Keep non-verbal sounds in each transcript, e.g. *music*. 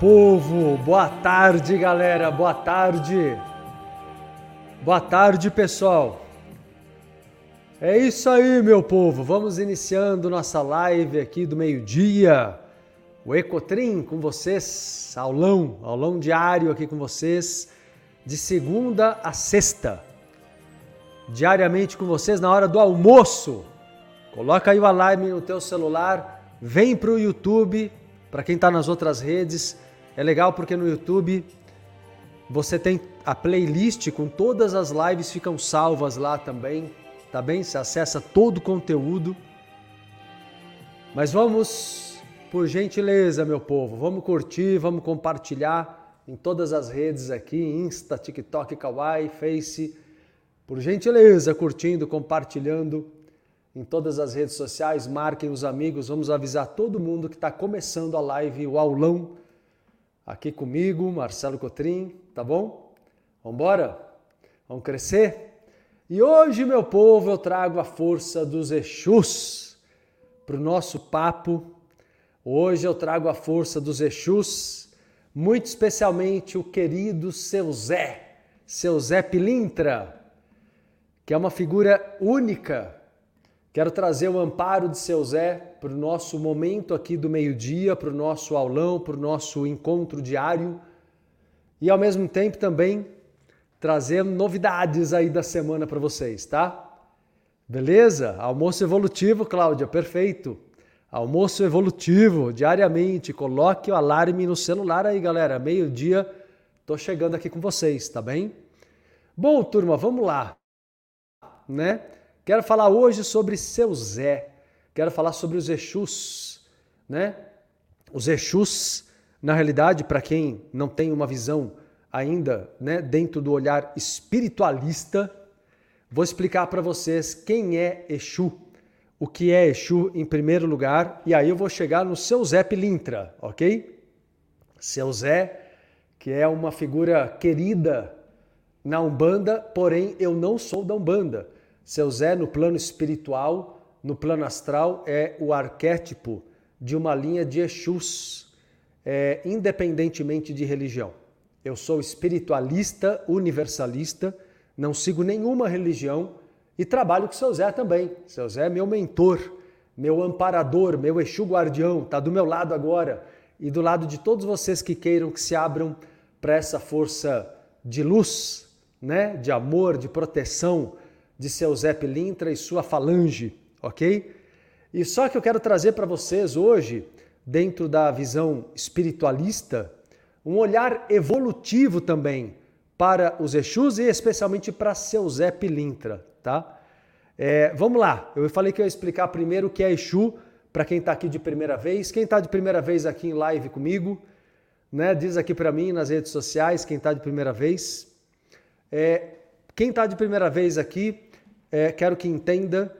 povo! Boa tarde, galera! Boa tarde! Boa tarde, pessoal! É isso aí, meu povo! Vamos iniciando nossa live aqui do meio-dia. O Ecotrim com vocês, aulão, aulão diário aqui com vocês, de segunda a sexta. Diariamente com vocês na hora do almoço. Coloca aí o alarme no teu celular, vem para o YouTube, para quem está nas outras redes, é legal porque no YouTube você tem a playlist com todas as lives ficam salvas lá também, tá bem? Você acessa todo o conteúdo. Mas vamos, por gentileza, meu povo, vamos curtir, vamos compartilhar em todas as redes aqui, Insta, TikTok, Kawaii, Face. Por gentileza, curtindo, compartilhando em todas as redes sociais, marquem os amigos, vamos avisar todo mundo que está começando a live, o aulão, aqui comigo, Marcelo Cotrim, tá bom? Vamos embora? Vamos crescer? E hoje, meu povo, eu trago a força dos Exus para o nosso papo. Hoje eu trago a força dos Exus, muito especialmente o querido Seu Zé, Seu Zé Pilintra, que é uma figura única Quero trazer o amparo de seu Zé para o nosso momento aqui do meio-dia, para o nosso aulão, para o nosso encontro diário e ao mesmo tempo também trazer novidades aí da semana para vocês, tá? Beleza? Almoço evolutivo, Cláudia, perfeito. Almoço evolutivo, diariamente. Coloque o alarme no celular aí, galera. Meio-dia, tô chegando aqui com vocês, tá bem? Bom, turma, vamos lá, né? Quero falar hoje sobre seu Zé. Quero falar sobre os Exus, né? Os Exus, na realidade, para quem não tem uma visão ainda, né, dentro do olhar espiritualista, vou explicar para vocês quem é Exu, o que é Exu em primeiro lugar, e aí eu vou chegar no seu Zé Pilintra, ok? Seu Zé, que é uma figura querida na Umbanda, porém eu não sou da Umbanda. Seu Zé, no plano espiritual, no plano astral, é o arquétipo de uma linha de Exus, é, independentemente de religião. Eu sou espiritualista, universalista, não sigo nenhuma religião e trabalho com seu Zé também. Seu Zé é meu mentor, meu amparador, meu Exu guardião, está do meu lado agora e do lado de todos vocês que queiram que se abram para essa força de luz, né, de amor, de proteção, de seu Zé Pilintra e sua falange, ok? E só que eu quero trazer para vocês hoje, dentro da visão espiritualista, um olhar evolutivo também para os Exus e especialmente para seu Zé Pilintra, tá? É, vamos lá, eu falei que eu ia explicar primeiro o que é Exu para quem está aqui de primeira vez. Quem está de primeira vez aqui em live comigo, né? Diz aqui para mim nas redes sociais quem está de primeira vez. É, quem está de primeira vez aqui, é, quero que entenda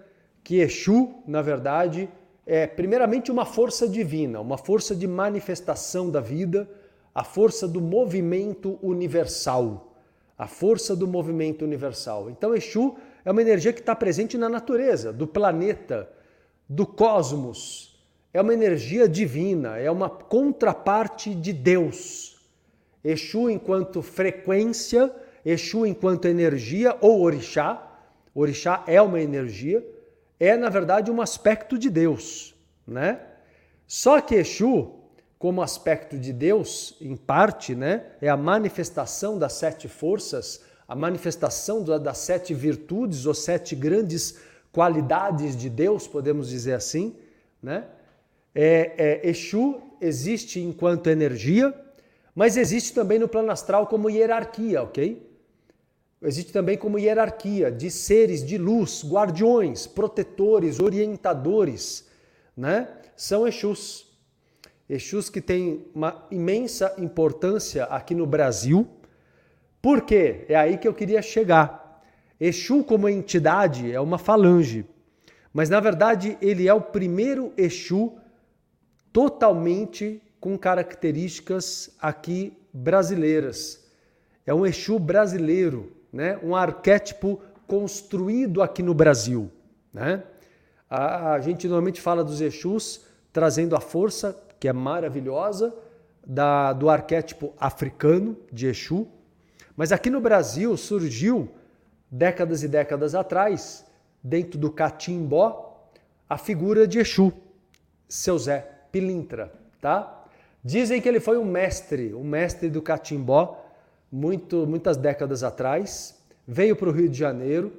que Exu, na verdade, é primeiramente uma força divina, uma força de manifestação da vida, a força do movimento universal. A força do movimento universal. Então, Exu é uma energia que está presente na natureza, do planeta, do cosmos. É uma energia divina, é uma contraparte de Deus. Exu enquanto frequência, Exu enquanto energia ou orixá, Orixá é uma energia, é na verdade um aspecto de Deus, né? Só que Exu, como aspecto de Deus, em parte, né, é a manifestação das sete forças, a manifestação das sete virtudes ou sete grandes qualidades de Deus, podemos dizer assim, né? É, é, Exu existe enquanto energia, mas existe também no plano astral como hierarquia, ok? Existe também como hierarquia de seres de luz, guardiões, protetores, orientadores, né? São Exus. Exus que têm uma imensa importância aqui no Brasil. Por quê? É aí que eu queria chegar. Exu como entidade é uma falange, mas na verdade ele é o primeiro Exu totalmente com características aqui brasileiras. É um Exu brasileiro, né? um arquétipo construído aqui no Brasil. Né? A, a gente normalmente fala dos Exus trazendo a força, que é maravilhosa, da, do arquétipo africano de Exu, mas aqui no Brasil surgiu, décadas e décadas atrás, dentro do catimbó, a figura de Exu, seu Zé Pilintra, tá? Dizem que ele foi um mestre, um mestre do catimbó, muito, muitas décadas atrás, veio para o Rio de Janeiro,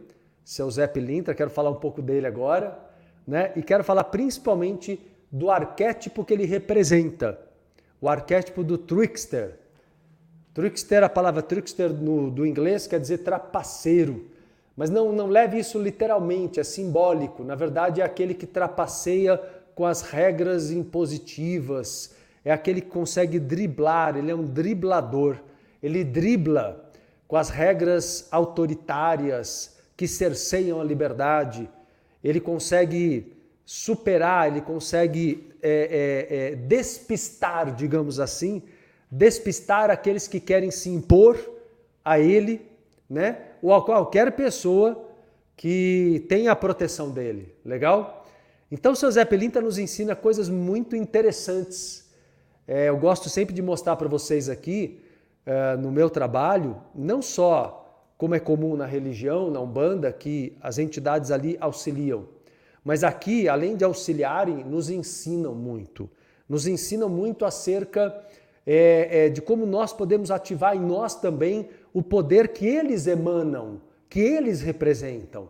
seu Zé Pilintra, quero falar um pouco dele agora, né? E quero falar principalmente do arquétipo que ele representa, o arquétipo do trickster. Trickster, a palavra trickster no, do inglês quer dizer trapaceiro, mas não, não leve isso literalmente, é simbólico. Na verdade, é aquele que trapaceia com as regras impositivas, é aquele que consegue driblar, ele é um driblador. Ele dribla com as regras autoritárias que cerceiam a liberdade. Ele consegue superar, ele consegue é, é, é, despistar, digamos assim, despistar aqueles que querem se impor a ele, né? Ou a qualquer pessoa que tenha a proteção dele. Legal? Então, seu Zé Pelinta nos ensina coisas muito interessantes. É, eu gosto sempre de mostrar para vocês aqui, é, no meu trabalho, não só como é comum na religião, na Umbanda, que as entidades ali auxiliam, mas aqui, além de auxiliarem, nos ensinam muito. Nos ensinam muito acerca é, é, de como nós podemos ativar em nós também o poder que eles emanam, que eles representam.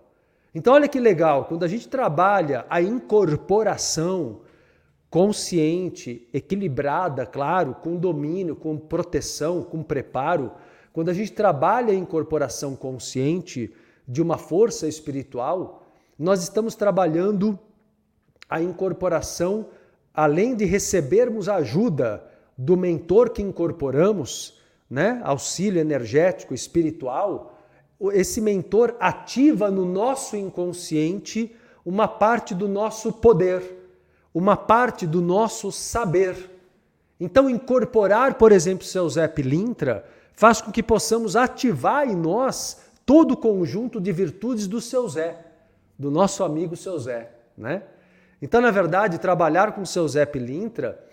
Então, olha que legal, quando a gente trabalha a incorporação consciente, equilibrada, claro, com domínio, com proteção, com preparo, quando a gente trabalha a incorporação consciente de uma força espiritual, nós estamos trabalhando a incorporação, além de recebermos a ajuda do mentor que incorporamos, né? auxílio energético, espiritual, esse mentor ativa no nosso inconsciente uma parte do nosso poder, uma parte do nosso saber. Então, incorporar, por exemplo, seu Zé Pilintra faz com que possamos ativar em nós todo o conjunto de virtudes do seu Zé, do nosso amigo seu Zé, né? Então, na verdade, trabalhar com seu Zé Pilintra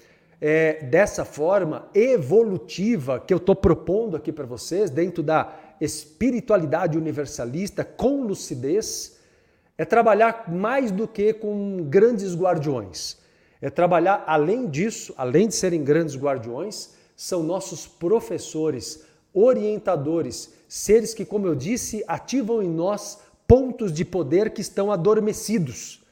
é, dessa forma evolutiva que eu estou propondo aqui para vocês, dentro da espiritualidade universalista, com lucidez, é trabalhar mais do que com grandes guardiões. É trabalhar, além disso, além de serem grandes guardiões, são nossos professores, orientadores, seres que, como eu disse, ativam em nós pontos de poder que estão adormecidos.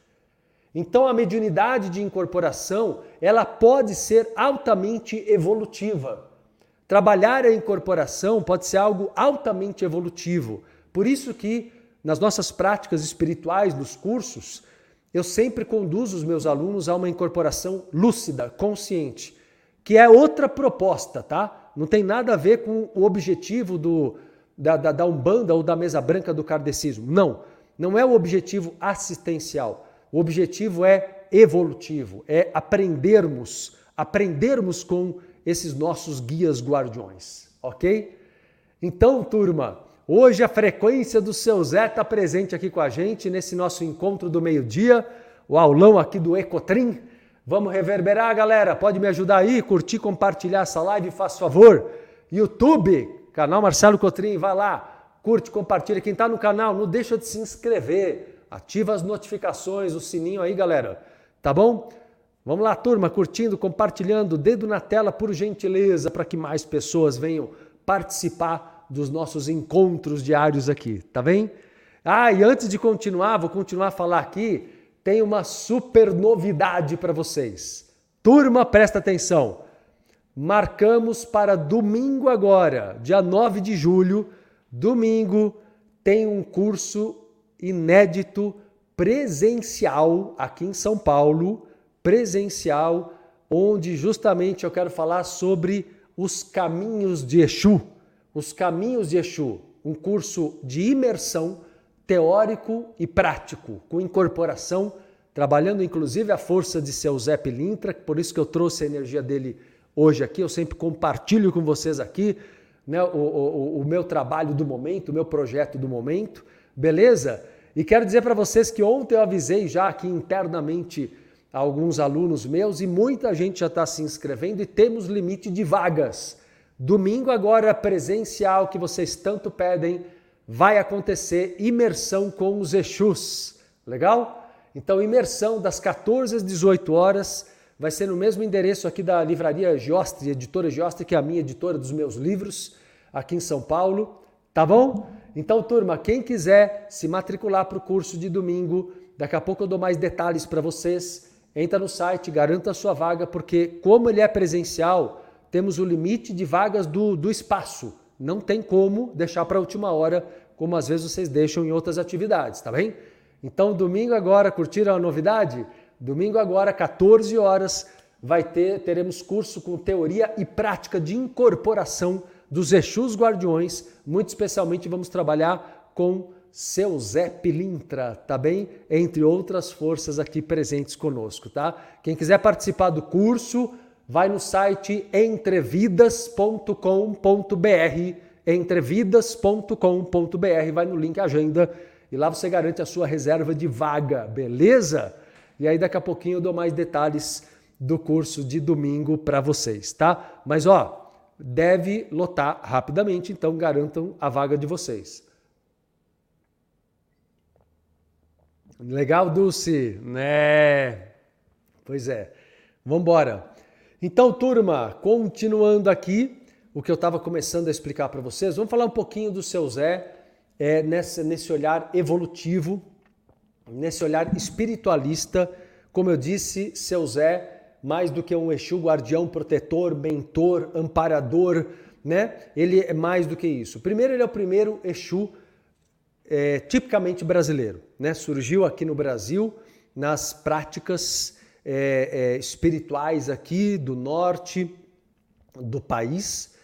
Então a mediunidade de incorporação, ela pode ser altamente evolutiva. Trabalhar a incorporação pode ser algo altamente evolutivo. Por isso que nas nossas práticas espirituais, nos cursos, eu sempre conduzo os meus alunos a uma incorporação lúcida, consciente, que é outra proposta, tá? não tem nada a ver com o objetivo do, da, da, da Umbanda ou da mesa branca do kardecismo. Não, não é o objetivo assistencial. O objetivo é evolutivo, é aprendermos, aprendermos com esses nossos guias guardiões, ok? Então, turma, hoje a frequência do seu Zé está presente aqui com a gente nesse nosso encontro do meio-dia, o aulão aqui do Ecotrim. Vamos reverberar, galera. Pode me ajudar aí, curtir, compartilhar essa live, faz favor. YouTube, canal Marcelo Cotrim, vai lá, curte, compartilha. Quem está no canal, não deixa de se inscrever. Ativa as notificações, o sininho aí, galera. Tá bom? Vamos lá, turma, curtindo, compartilhando, dedo na tela, por gentileza, para que mais pessoas venham participar dos nossos encontros diários aqui, tá bem? Ah, e antes de continuar, vou continuar a falar aqui tem uma super novidade para vocês. Turma, presta atenção. Marcamos para domingo agora, dia 9 de julho, domingo, tem um curso inédito presencial aqui em São Paulo, presencial, onde justamente eu quero falar sobre os caminhos de Exu, os caminhos de Exu, um curso de imersão teórico e prático, com incorporação, trabalhando inclusive a força de seu Zé Pilintra, por isso que eu trouxe a energia dele hoje aqui, eu sempre compartilho com vocês aqui né, o, o, o meu trabalho do momento, o meu projeto do momento, beleza? E quero dizer para vocês que ontem eu avisei já aqui internamente alguns alunos meus e muita gente já está se inscrevendo e temos limite de vagas. Domingo agora presencial que vocês tanto pedem, vai acontecer imersão com os Exus. Legal? Então imersão das 14 às 18 horas vai ser no mesmo endereço aqui da livraria Giostre, editora Giostre, que é a minha editora dos meus livros, aqui em São Paulo. Tá bom? Então, turma, quem quiser se matricular para o curso de domingo, daqui a pouco eu dou mais detalhes para vocês. Entra no site, garanta a sua vaga, porque como ele é presencial, temos o limite de vagas do, do espaço. Não tem como deixar para a última hora, como às vezes vocês deixam em outras atividades, tá bem? Então, domingo agora, curtiram a novidade? Domingo agora, 14 horas, vai ter, teremos curso com teoria e prática de incorporação dos Exus Guardiões. Muito especialmente vamos trabalhar com seu Zé Pilintra, tá bem? Entre outras forças aqui presentes conosco, tá? Quem quiser participar do curso, vai no site entrevidas.com.br, entrevidas.com.br, vai no link agenda e lá você garante a sua reserva de vaga, beleza? E aí daqui a pouquinho eu dou mais detalhes do curso de domingo para vocês, tá? Mas ó, deve lotar rapidamente, então garantam a vaga de vocês. Legal, Dulce, né? Pois é. Vamos embora. Então, turma, continuando aqui o que eu estava começando a explicar para vocês, vamos falar um pouquinho do seu Zé é, nesse, nesse olhar evolutivo, nesse olhar espiritualista. Como eu disse, seu Zé mais do que um Exu guardião, protetor, mentor, amparador, né? Ele é mais do que isso. Primeiro, ele é o primeiro Exu é, tipicamente brasileiro, né? Surgiu aqui no Brasil nas práticas é, é, espirituais aqui do norte do país.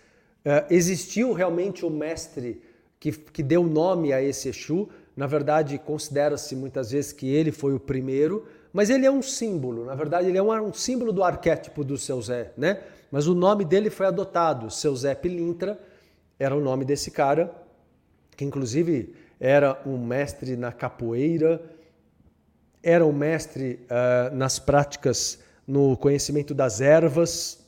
É, existiu realmente um mestre que, que deu nome a esse Exu. Na verdade, considera-se muitas vezes que ele foi o primeiro, mas ele é um símbolo, na verdade, ele é um, um símbolo do arquétipo do seu Zé, né? Mas o nome dele foi adotado, seu Zé Pilintra, era o nome desse cara, que inclusive era um mestre na capoeira, era um mestre uh, nas práticas, no conhecimento das ervas,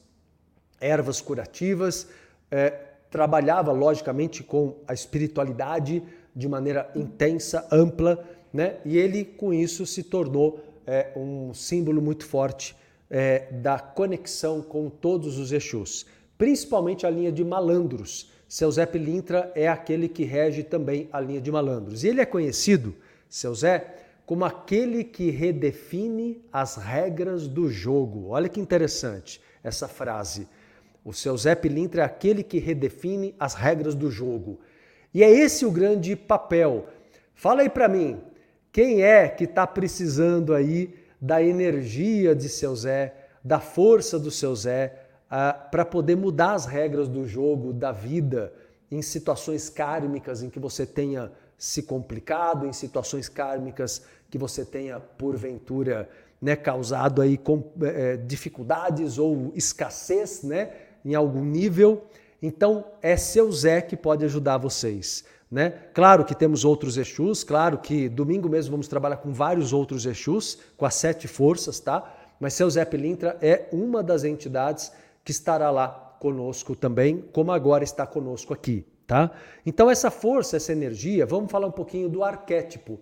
ervas curativas, uh, trabalhava logicamente com a espiritualidade de maneira intensa, ampla, né? E ele com isso se tornou é um símbolo muito forte é, da conexão com todos os Exus, principalmente a linha de malandros. Seu Zé Pilintra é aquele que rege também a linha de malandros. E ele é conhecido, seu Zé, como aquele que redefine as regras do jogo. Olha que interessante essa frase. O seu Zé Pilintra é aquele que redefine as regras do jogo. E é esse o grande papel. Fala aí para mim, quem é que está precisando aí da energia de seu Zé, da força do seu Zé, uh, para poder mudar as regras do jogo, da vida, em situações kármicas em que você tenha se complicado, em situações kármicas que você tenha, porventura, né, causado aí com, é, dificuldades ou escassez né, em algum nível. Então, é seu Zé que pode ajudar vocês. Né? Claro que temos outros Exus, claro que domingo mesmo vamos trabalhar com vários outros Exus, com as sete forças, tá? Mas seu Zé Pilintra é uma das entidades que estará lá conosco também, como agora está conosco aqui, tá? Então essa força, essa energia, vamos falar um pouquinho do arquétipo.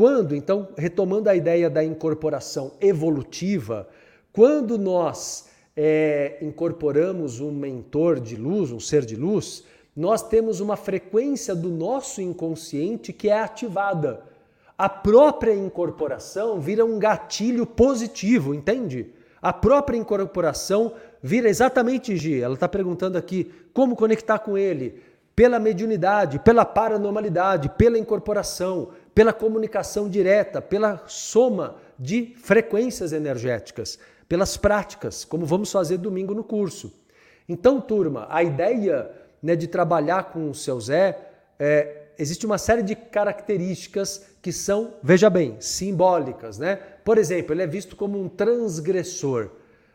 Quando, então, retomando a ideia da incorporação evolutiva, quando nós é, incorporamos um mentor de luz, um ser de luz, nós temos uma frequência do nosso inconsciente que é ativada. A própria incorporação vira um gatilho positivo, entende? A própria incorporação vira exatamente, Gi, ela está perguntando aqui como conectar com ele. Pela mediunidade, pela paranormalidade, pela incorporação, pela comunicação direta, pela soma de frequências energéticas, pelas práticas, como vamos fazer domingo no curso. Então, turma, a ideia né, de trabalhar com o seu Zé, é, existe uma série de características que são, veja bem, simbólicas. Né? Por exemplo, ele é visto como um transgressor.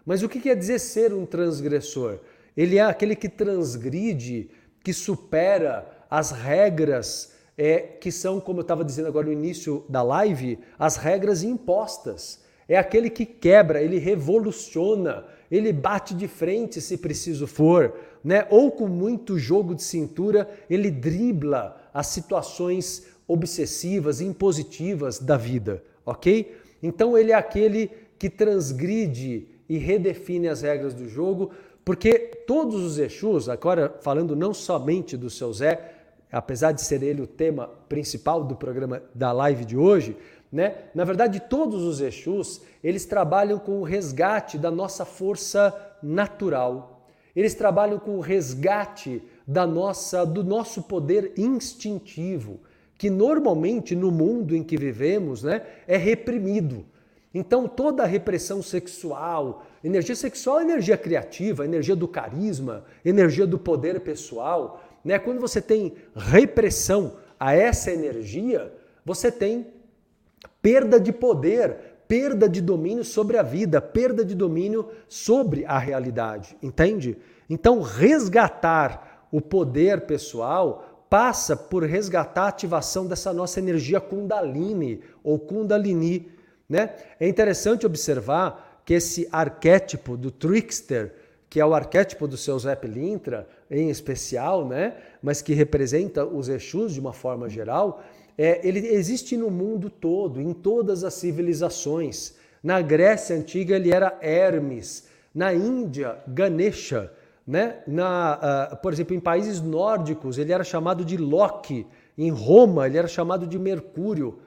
Mas o que quer dizer ser um transgressor? Ele é aquele que transgride, que supera as regras é, que são, como eu estava dizendo agora no início da live, as regras impostas. é aquele que quebra, ele revoluciona, ele bate de frente se preciso for, né? Ou com muito jogo de cintura, ele dribla as situações obsessivas, impositivas da vida, ok? Então ele é aquele que transgride e redefine as regras do jogo, porque todos os Exus, agora falando não somente do seu Zé, apesar de ser ele o tema principal do programa da live de hoje, né? Na verdade, todos os Exus, eles trabalham com o resgate da nossa força natural. Eles trabalham com o resgate da nossa do nosso poder instintivo, que normalmente no mundo em que vivemos, né, é reprimido. Então, toda a repressão sexual, energia sexual é energia criativa, energia do carisma, energia do poder pessoal. Né? Quando você tem repressão a essa energia, você tem perda de poder, perda de domínio sobre a vida, perda de domínio sobre a realidade, entende? Então, resgatar o poder pessoal passa por resgatar a ativação dessa nossa energia Kundalini ou Kundalini né? É interessante observar que esse arquétipo do trickster, que é o arquétipo do seu Zé Pilintra, em especial, né? mas que representa os Exus de uma forma geral, é, ele existe no mundo todo, em todas as civilizações. Na Grécia Antiga ele era Hermes, na Índia, Ganesha, né? na, uh, por exemplo, em países nórdicos ele era chamado de Loki, em Roma ele era chamado de Mercúrio,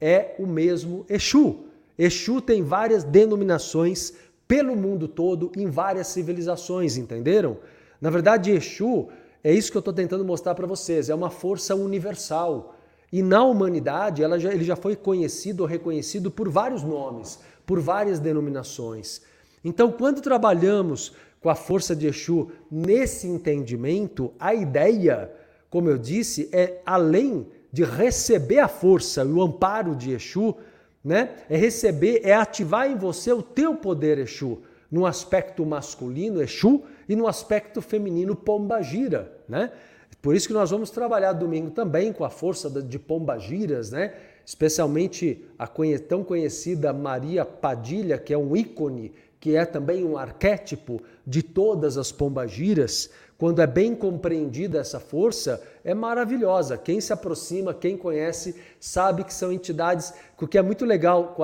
é o mesmo Exu. Exu tem várias denominações pelo mundo todo, em várias civilizações, entenderam? Na verdade, Exu é isso que eu estou tentando mostrar para vocês, é uma força universal. E na humanidade já, ele já foi conhecido ou reconhecido por vários nomes, por várias denominações. Então, quando trabalhamos com a força de Exu nesse entendimento, a ideia, como eu disse, é além de receber a força e o amparo de Exu, né? É receber, é ativar em você o teu poder Exu, no aspecto masculino Exu e no aspecto feminino Pombagira, né? Por isso que nós vamos trabalhar domingo também com a força de Pombagiras, né? Especialmente a tão conhecida Maria Padilha, que é um ícone, que é também um arquétipo de todas as pombagiras, quando é bem compreendida essa força, é maravilhosa. Quem se aproxima, quem conhece, sabe que são entidades. O que é muito legal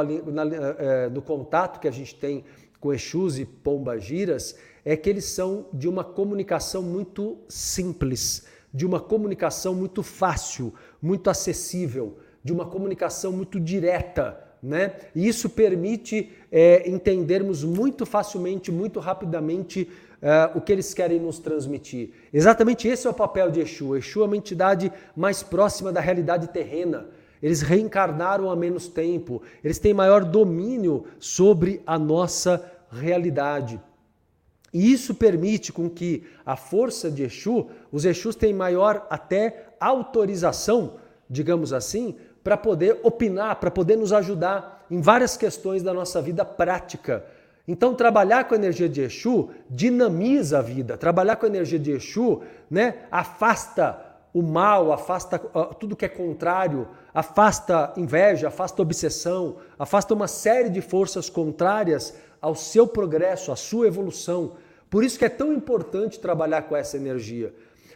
eh, no contato que a gente tem com Exus e Pombagiras é que eles são de uma comunicação muito simples, de uma comunicação muito fácil, muito acessível, de uma comunicação muito direta. Né? E isso permite é, entendermos muito facilmente, muito rapidamente uh, o que eles querem nos transmitir. Exatamente esse é o papel de Exu. Exu é uma entidade mais próxima da realidade terrena. Eles reencarnaram há menos tempo, eles têm maior domínio sobre a nossa realidade. E isso permite com que a força de Exu, os Exus têm maior até autorização, digamos assim, para poder opinar, para poder nos ajudar em várias questões da nossa vida prática. Então, trabalhar com a energia de Exu dinamiza a vida. Trabalhar com a energia de Exu né, afasta o mal, afasta uh, tudo que é contrário, afasta inveja, afasta obsessão, afasta uma série de forças contrárias ao seu progresso, à sua evolução. Por isso que é tão importante trabalhar com essa energia.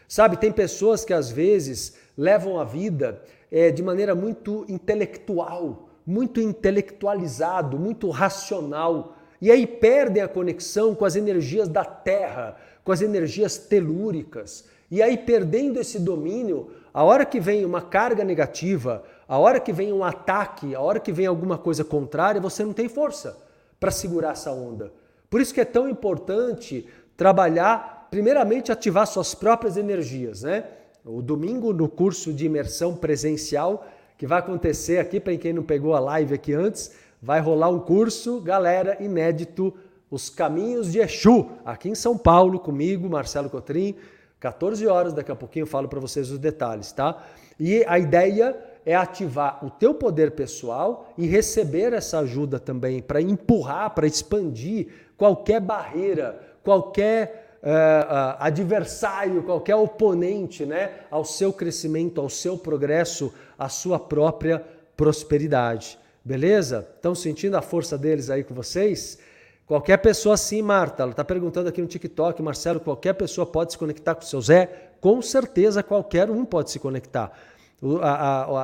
Sabe, tem pessoas que às vezes levam a vida é, de maneira muito intelectual, muito intelectualizado, muito racional e aí perdem a conexão com as energias da Terra, com as energias telúricas. E aí, perdendo esse domínio, a hora que vem uma carga negativa, a hora que vem um ataque, a hora que vem alguma coisa contrária, você não tem força para segurar essa onda. Por isso que é tão importante trabalhar, primeiramente, ativar suas próprias energias, né? O domingo, no curso de imersão presencial, que vai acontecer aqui, para quem não pegou a live aqui antes, vai rolar um curso, galera, inédito, Os Caminhos de Exu, aqui em São Paulo, comigo, Marcelo Cotrim, 14 horas, daqui a pouquinho eu falo para vocês os detalhes, tá? E a ideia é ativar o teu poder pessoal e receber essa ajuda também para empurrar, para expandir qualquer barreira, qualquer uh, uh, adversário, qualquer oponente, né, ao seu crescimento, ao seu progresso, à sua própria prosperidade. Beleza? Estão sentindo a força deles aí com vocês? Qualquer pessoa sim, Marta. Ela está perguntando aqui no TikTok, Marcelo, qualquer pessoa pode se conectar com o seu Zé? Com certeza qualquer um pode se conectar.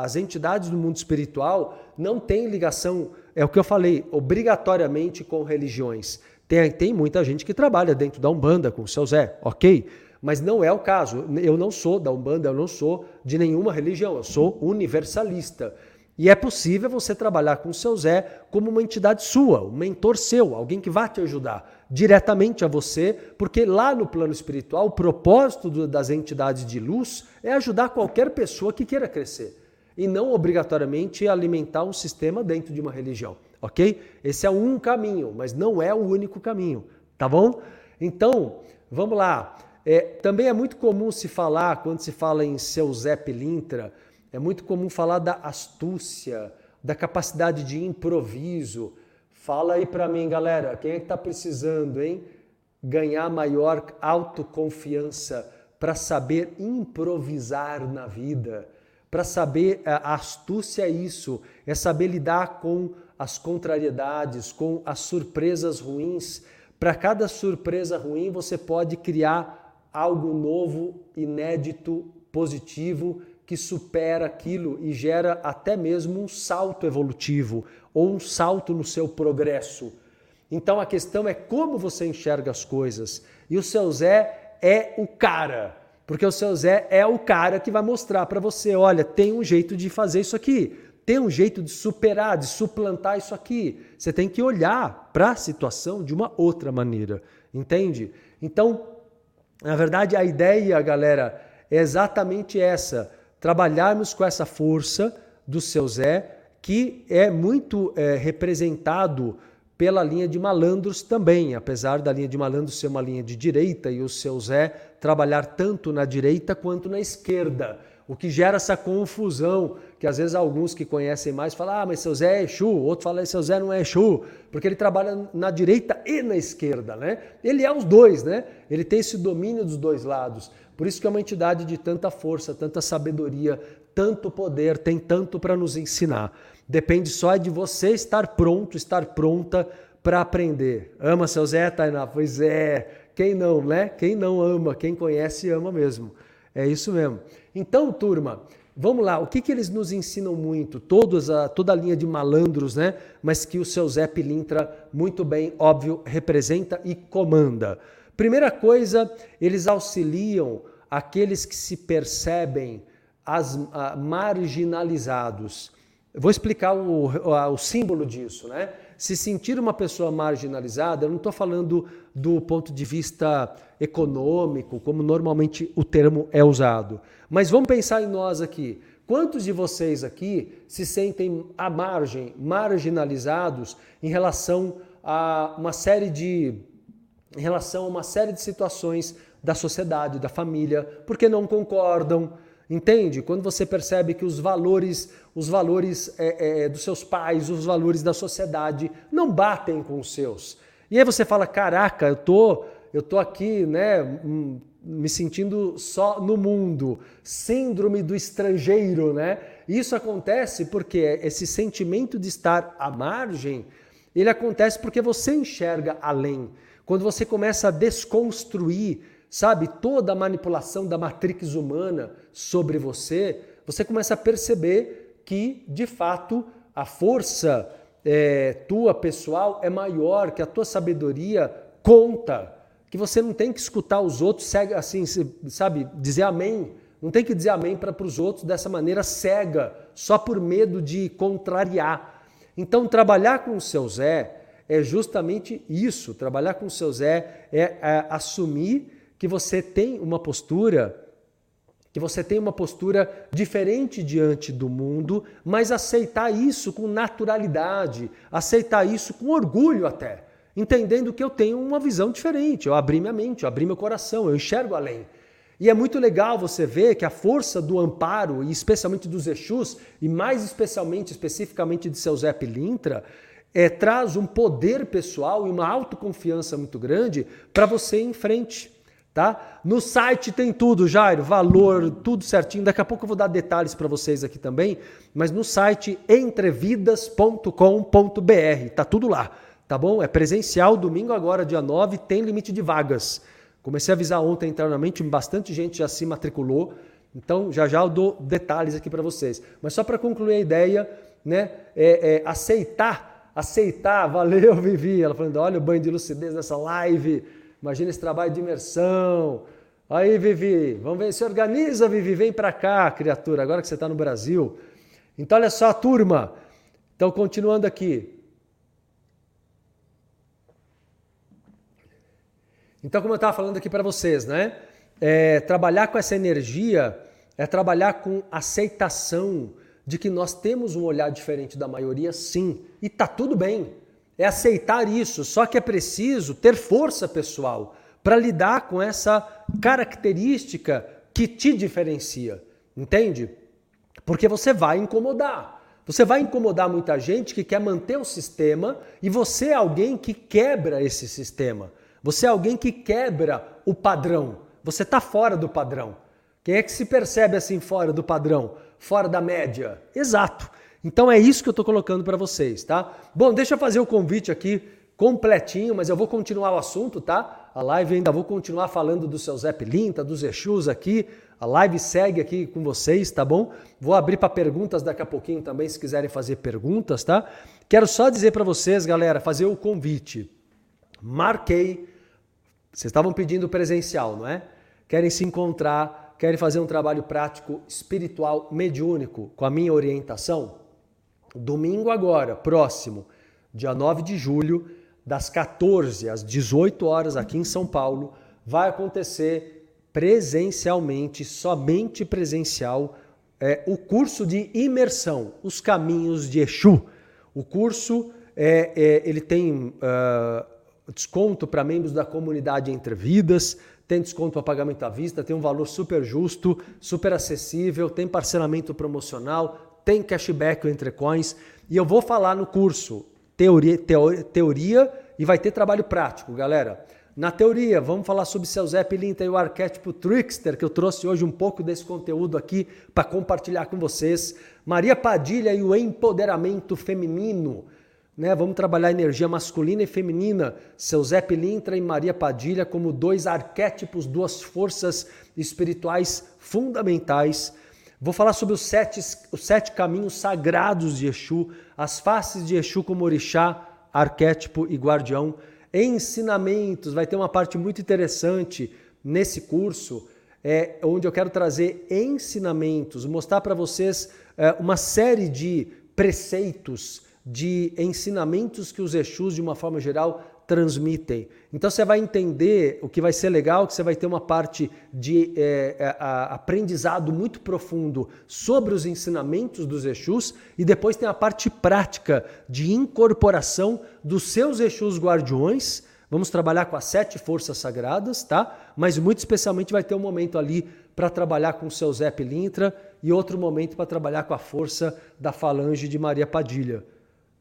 As entidades do mundo espiritual não têm ligação, é o que eu falei, obrigatoriamente com religiões. Tem, tem muita gente que trabalha dentro da Umbanda com o seu Zé, ok? Mas não é o caso. Eu não sou da Umbanda, eu não sou de nenhuma religião, eu sou universalista. E é possível você trabalhar com o seu Zé como uma entidade sua, um mentor seu, alguém que vai te ajudar diretamente a você, porque lá no plano espiritual, o propósito das entidades de luz é ajudar qualquer pessoa que queira crescer e não obrigatoriamente alimentar um sistema dentro de uma religião, ok? Esse é um caminho, mas não é o único caminho, tá bom? Então, vamos lá. É, também é muito comum se falar, quando se fala em seu Zé Pilintra, é muito comum falar da astúcia, da capacidade de improviso. Fala aí para mim, galera, quem é que está precisando, hein? Ganhar maior autoconfiança para saber improvisar na vida, para saber é, a astúcia é isso, é saber lidar com as contrariedades, com as surpresas ruins. Para cada surpresa ruim, você pode criar algo novo, inédito, positivo que supera aquilo e gera até mesmo um salto evolutivo ou um salto no seu progresso. Então a questão é como você enxerga as coisas. E o seu Zé é o cara, porque o seu Zé é o cara que vai mostrar para você, olha, tem um jeito de fazer isso aqui, tem um jeito de superar, de suplantar isso aqui. Você tem que olhar para a situação de uma outra maneira, entende? Então, na verdade, a ideia, galera, é exatamente essa trabalharmos com essa força do seu Zé, que é muito é, representado pela linha de malandros também, apesar da linha de malandros ser uma linha de direita e o seu Zé trabalhar tanto na direita quanto na esquerda, o que gera essa confusão, que às vezes alguns que conhecem mais falam, ah, mas seu Zé é Exu, outro fala, seu Zé não é Exu, porque ele trabalha na direita e na esquerda, né? Ele é os dois, né? Ele tem esse domínio dos dois lados. Por isso que é uma entidade de tanta força, tanta sabedoria, tanto poder, tem tanto para nos ensinar. Depende só de você estar pronto, estar pronta para aprender. Ama seu Zé, Tainá? Pois é. Quem não, né? Quem não ama, quem conhece, ama mesmo. É isso mesmo. Então, turma, vamos lá. O que, que eles nos ensinam muito? Todos a, toda a linha de malandros, né? Mas que o seu Zé Pilintra, muito bem, óbvio, representa e comanda. Primeira coisa, eles auxiliam aqueles que se percebem as, a, marginalizados. Eu vou explicar o, o, o, símbolo disso, né? Se sentir uma pessoa marginalizada, eu não estou falando do ponto de vista econômico, como normalmente o termo é usado. Mas vamos pensar em nós aqui. Quantos de vocês aqui se sentem à margem, marginalizados em relação a uma série de em relação a uma série de situações da sociedade, da família, porque não concordam. Entende? Quando você percebe que os valores, os valores é, é, dos seus pais, os valores da sociedade não batem com os seus. E aí você fala: caraca, eu tô, eu tô aqui, né, hum, me sentindo só no mundo, síndrome do estrangeiro, né? Isso acontece porque esse sentimento de estar à margem, ele acontece porque você enxerga além. Quando você começa a desconstruir, sabe, toda a manipulação da matrix humana sobre você, você começa a perceber que, de fato, a força é, tua pessoal é maior, que a tua sabedoria conta, que você não tem que escutar os outros, assim, sabe, dizer amém. Não tem que dizer amém para os outros dessa maneira cega, só por medo de contrariar. Então, trabalhar com o seu Zé é justamente isso. Trabalhar com o seu Zé é, é assumir que você tem uma postura que você tem uma postura diferente diante do mundo, mas aceitar isso com naturalidade, aceitar isso com orgulho até, entendendo que eu tenho uma visão diferente, eu abri minha mente, eu abri meu coração, eu enxergo além. E é muito legal você ver que a força do amparo, e especialmente dos Exus, e mais especialmente, especificamente de seu Zé Pilintra, é, traz um poder pessoal e uma autoconfiança muito grande para você ir em frente, tá? No site tem tudo, Jairo, valor, tudo certinho. Daqui a pouco eu vou dar detalhes para vocês aqui também, mas no site entrevidas.com.br, tá tudo lá, tá bom? É presencial, domingo agora, dia 9, tem limite de vagas. Comecei a avisar ontem internamente, bastante gente já se matriculou. Então, já já eu dou detalhes aqui para vocês. Mas só para concluir a ideia, né, é, é aceitar, aceitar, valeu *laughs* Vivi, ela falando, olha o banho de lucidez nessa live, Imagina esse trabalho de imersão. Aí, Vivi, vamos ver, se organiza, Vivi, vem para cá, criatura, agora que você está no Brasil. Então, olha só, turma. Então, continuando aqui. Então, como eu estava falando aqui para vocês, né? É, trabalhar com essa energia é trabalhar com aceitação de que nós temos um olhar diferente da maioria, sim. E tá tudo bem é aceitar isso, só que é preciso ter força pessoal para lidar com essa característica que te diferencia, entende? Porque você vai incomodar. Você vai incomodar muita gente que quer manter o sistema e você é alguém que quebra esse sistema. Você é alguém que quebra o padrão. Você está fora do padrão. Quem é que se percebe assim fora do padrão? Fora da média? Exato. Então é isso que eu estou colocando para vocês, tá? Bom, deixa eu fazer o convite aqui completinho, mas eu vou continuar o assunto, tá? A live ainda vou continuar falando do seu Zé Pilinta, dos Exus aqui. A live segue aqui com vocês, tá bom? Vou abrir para perguntas daqui a pouquinho também, se quiserem fazer perguntas, tá? Quero só dizer para vocês, galera, fazer o convite. Marquei. Vocês estavam pedindo presencial, não é? Querem se encontrar, querem fazer um trabalho prático, espiritual, mediúnico, com a minha orientação? Domingo agora, próximo, dia 9 de julho, das 14 às 18 horas aqui em São Paulo, vai acontecer presencialmente, somente presencial, é, o curso de imersão, os caminhos de Exu. O curso é, é ele tem uh, desconto para membros da comunidade Entre Vidas, tem desconto para pagamento à vista, tem um valor super justo, super acessível, tem parcelamento promocional, tem cashback entre coins e eu vou falar no curso teoria, teoria, teoria e vai ter trabalho prático, galera. Na teoria, vamos falar sobre seu Zé Pilinta e o arquétipo Trickster, que eu trouxe hoje um pouco desse conteúdo aqui para compartilhar com vocês. Maria Padilha e o empoderamento feminino. Né? Vamos trabalhar energia masculina e feminina. Seu Zé Pilintra e Maria Padilha como dois arquétipos, duas forças espirituais fundamentais Vou falar sobre os sete, os sete caminhos sagrados de Exu, as faces de Exu como orixá, arquétipo e guardião, ensinamentos. Vai ter uma parte muito interessante nesse curso, é, onde eu quero trazer ensinamentos, mostrar para vocês é, uma série de preceitos, de ensinamentos que os Exus, de uma forma geral, transmitem. Então você vai entender o que vai ser legal, que você vai ter uma parte de é, é, aprendizado muito profundo sobre os ensinamentos dos Exus e depois tem a parte prática de incorporação dos seus Exus guardiões. Vamos trabalhar com as sete forças sagradas, tá? Mas muito especialmente vai ter um momento ali para trabalhar com o seu Zé Pilintra e outro momento para trabalhar com a força da falange de Maria Padilha.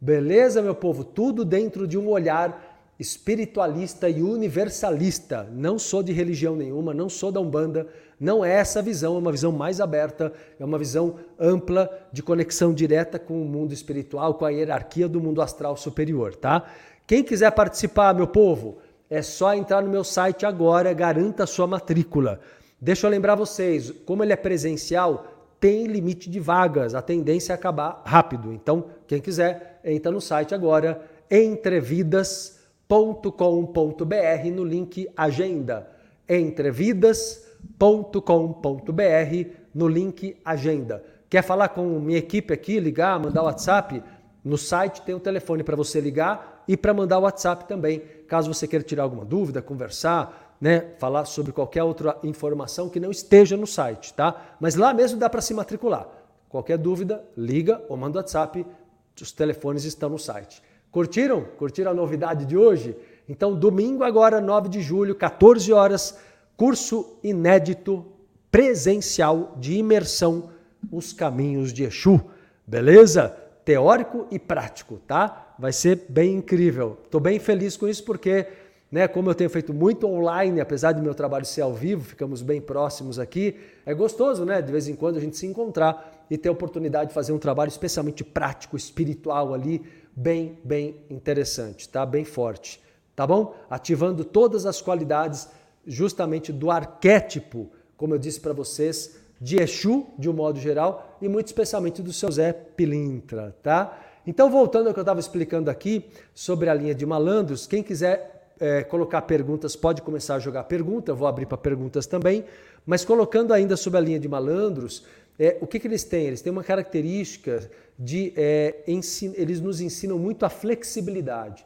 Beleza, meu povo? Tudo dentro de um olhar espiritualista e universalista. Não sou de religião nenhuma, não sou da Umbanda, não é essa visão, é uma visão mais aberta, é uma visão ampla de conexão direta com o mundo espiritual, com a hierarquia do mundo astral superior, tá? Quem quiser participar, meu povo, é só entrar no meu site agora, garanta a sua matrícula. Deixa eu lembrar vocês, como ele é presencial, tem limite de vagas, a tendência é acabar rápido. Então, quem quiser, entra no site agora, entrevidas.com entrevidas.com.br no link Agenda. entrevidas.com.br no link Agenda. Quer falar com minha equipe aqui, ligar, mandar WhatsApp? No site tem o um telefone para você ligar e para mandar o WhatsApp também, caso você queira tirar alguma dúvida, conversar, né, falar sobre qualquer outra informação que não esteja no site, tá? Mas lá mesmo dá para se matricular. Qualquer dúvida, liga ou manda WhatsApp, os telefones estão no site. Curtiram? Curtiram a novidade de hoje? Então, domingo agora, 9 de julho, 14 horas, curso inédito presencial de imersão Os Caminhos de Exu. Beleza? Teórico e prático, tá? Vai ser bem incrível. Estou bem feliz com isso porque né? Como eu tenho feito muito online, apesar de meu trabalho ser ao vivo, ficamos bem próximos aqui. É gostoso, né? De vez em quando a gente se encontrar e ter a oportunidade de fazer um trabalho especialmente prático, espiritual ali, bem, bem interessante, tá? Bem forte, tá bom? Ativando todas as qualidades justamente do arquétipo, como eu disse para vocês, de Exu, de um modo geral, e muito especialmente do seu Zé Pilintra, tá? Então, voltando ao que eu estava explicando aqui sobre a linha de malandros, quem quiser é, colocar perguntas pode começar a jogar pergunta, eu vou abrir para perguntas também, mas colocando ainda sobre a linha de malandros, é, o que, que eles têm? Eles têm uma característica de. É, eles nos ensinam muito a flexibilidade.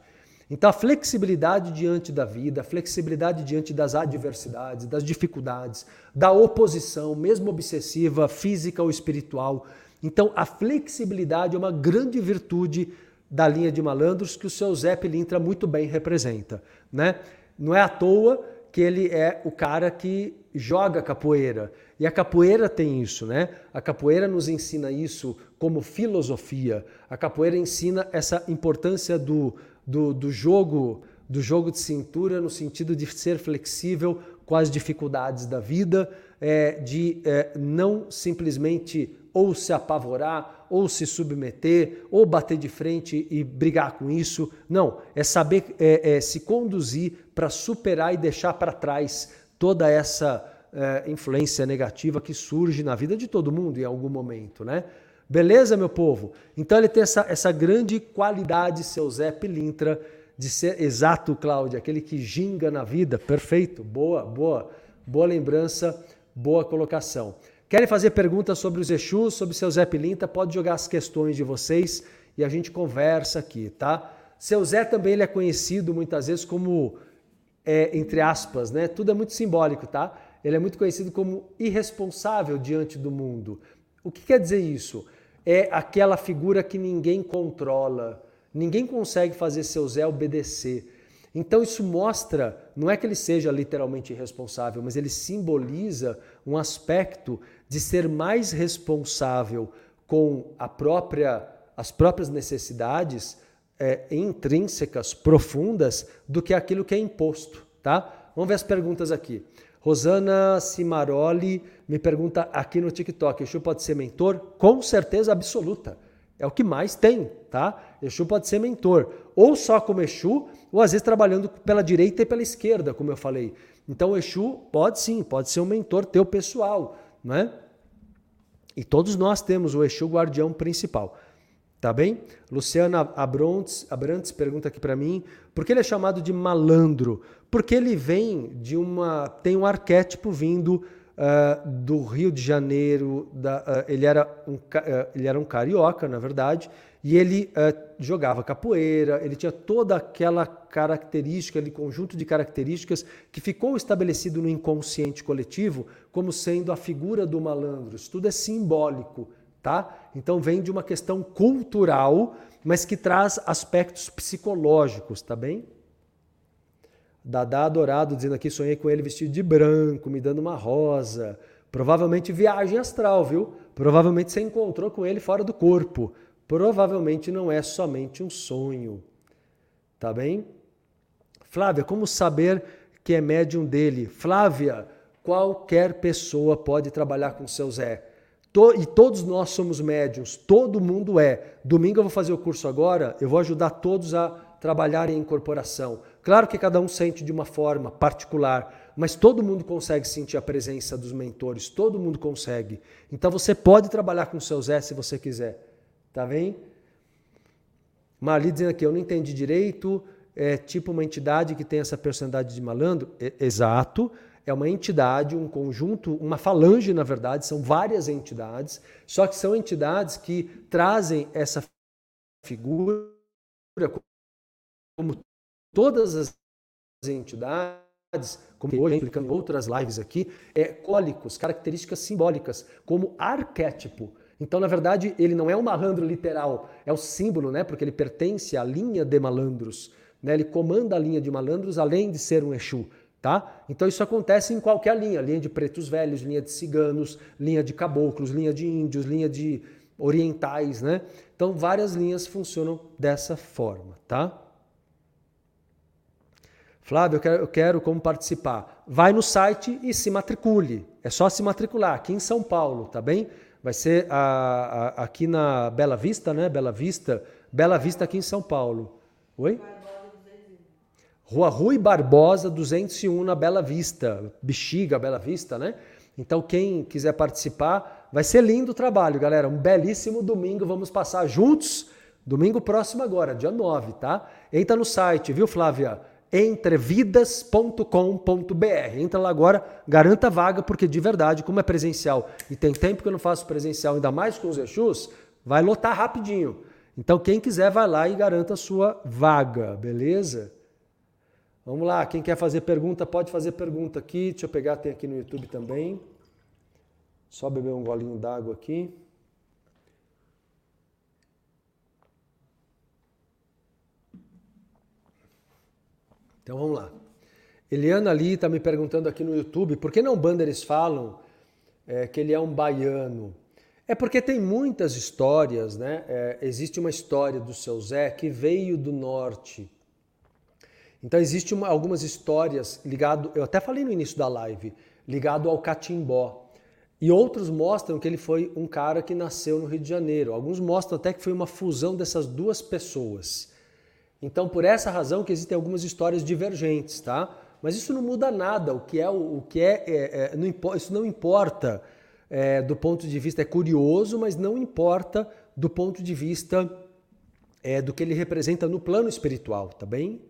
Então, a flexibilidade diante da vida, a flexibilidade diante das adversidades, das dificuldades, da oposição, mesmo obsessiva, física ou espiritual. Então, a flexibilidade é uma grande virtude da linha de malandros que o seu Zé Pilintra muito bem representa. Né? Não é à toa que ele é o cara que joga capoeira. E a capoeira tem isso, né? A capoeira nos ensina isso como filosofia. A capoeira ensina essa importância do do, do jogo do jogo de cintura no sentido de ser flexível com as dificuldades da vida, é, de é, não simplesmente ou se apavorar, ou se submeter, ou bater de frente e brigar com isso. Não, é saber é, é se conduzir para superar e deixar para trás toda essa é, influência negativa que surge na vida de todo mundo em algum momento, né? Beleza, meu povo? Então ele tem essa, essa grande qualidade, seu Zé Pilintra, de ser exato, Cláudio, aquele que ginga na vida. Perfeito, boa, boa, boa lembrança, boa colocação. Querem fazer perguntas sobre os Exus, sobre seu Zé Pilintra? Pode jogar as questões de vocês e a gente conversa aqui, tá? Seu Zé também ele é conhecido muitas vezes como, é, entre aspas, né? Tudo é muito simbólico, tá? Ele é muito conhecido como irresponsável diante do mundo. O que quer dizer isso? é aquela figura que ninguém controla, ninguém consegue fazer seu Zé obedecer. Então isso mostra, não é que ele seja literalmente irresponsável, mas ele simboliza um aspecto de ser mais responsável com a própria, as próprias necessidades é, intrínsecas, profundas, do que aquilo que é imposto, tá? Vamos ver as perguntas aqui. Rosana Cimaroli me pergunta aqui no TikTok: Exu pode ser mentor? Com certeza absoluta. É o que mais tem, tá? Exu pode ser mentor. Ou só como Exu, ou às vezes trabalhando pela direita e pela esquerda, como eu falei. Então, Exu pode sim, pode ser um mentor teu pessoal, né? E todos nós temos o Exu guardião principal. Tá bem? Luciana Abrantes, Abrantes pergunta aqui para mim, por que ele é chamado de malandro? Porque ele vem de uma. tem um arquétipo vindo uh, do Rio de Janeiro. Da, uh, ele, era um, uh, ele era um carioca, na verdade, e ele jogava capoeira, ele tinha toda aquela característica, aquele conjunto de características que ficou estabelecido no inconsciente coletivo como sendo a figura do malandro. Isso tudo é simbólico tá? Então vem de uma questão cultural, mas que traz aspectos psicológicos, tá bem? Dadá Dourado dizendo aqui, sonhei com ele vestido de branco, me dando uma rosa. Provavelmente viagem astral, viu? Provavelmente você encontrou com ele fora do corpo. Provavelmente não é somente um sonho. Tá bem? Flávia, como saber que é médium dele? Flávia, qualquer pessoa pode trabalhar com seu Zé. E todos nós somos médiums, todo mundo é. Domingo eu vou fazer o curso agora, eu vou ajudar todos a trabalharem em incorporação. Claro que cada um sente de uma forma particular, mas todo mundo consegue sentir a presença dos mentores, todo mundo consegue. Então você pode trabalhar com o seu Zé se você quiser. Tá bem? Marli dizendo aqui, eu não entendi direito, é tipo uma entidade que tem essa personalidade de malandro? É, exato é uma entidade, um conjunto, uma falange, na verdade, são várias entidades, só que são entidades que trazem essa figura, como todas as entidades, como hoje explicando em outras lives aqui, é cólicos, características simbólicas, como arquétipo. Então, na verdade, ele não é um malandro literal, é o símbolo, né? Porque ele pertence à linha de malandros. Né? Ele comanda a linha de malandros, além de ser um Exu. Tá? Então isso acontece em qualquer linha, linha de pretos velhos, linha de ciganos, linha de caboclos, linha de índios, linha de orientais, né? Então várias linhas funcionam dessa forma, tá? Flávio, eu quero, eu quero como participar. Vai no site e se matricule. É só se matricular aqui em São Paulo, tá bem? Vai ser a, a, aqui na Bela Vista, né? Bela Vista. Bela Vista aqui em São Paulo. Oi? Rua Rui Barbosa 201 na Bela Vista. Bexiga, Bela Vista, né? Então quem quiser participar, vai ser lindo o trabalho, galera. Um belíssimo domingo, vamos passar juntos. Domingo próximo agora, dia 9, tá? Entra no site, viu, Flávia? entrevidas.com.br. Entra lá agora, garanta a vaga, porque de verdade, como é presencial e tem tempo que eu não faço presencial, ainda mais com os Exus, vai lotar rapidinho. Então, quem quiser, vai lá e garanta a sua vaga, beleza? Vamos lá, quem quer fazer pergunta, pode fazer pergunta aqui. Deixa eu pegar, tem aqui no YouTube também. Só beber um golinho d'água aqui. Então vamos lá. Eliana ali está me perguntando aqui no YouTube por que não Banda eles falam é, que ele é um baiano. É porque tem muitas histórias, né? É, existe uma história do seu Zé que veio do norte. Então existe uma, algumas histórias ligado, eu até falei no início da live, ligado ao catimbó. E outros mostram que ele foi um cara que nasceu no Rio de Janeiro. Alguns mostram até que foi uma fusão dessas duas pessoas. Então, por essa razão que existem algumas histórias divergentes, tá? Mas isso não muda nada. O que é o que é, é, é não, isso não importa é, do ponto de vista é curioso, mas não importa do ponto de vista é, do que ele representa no plano espiritual, tá bem?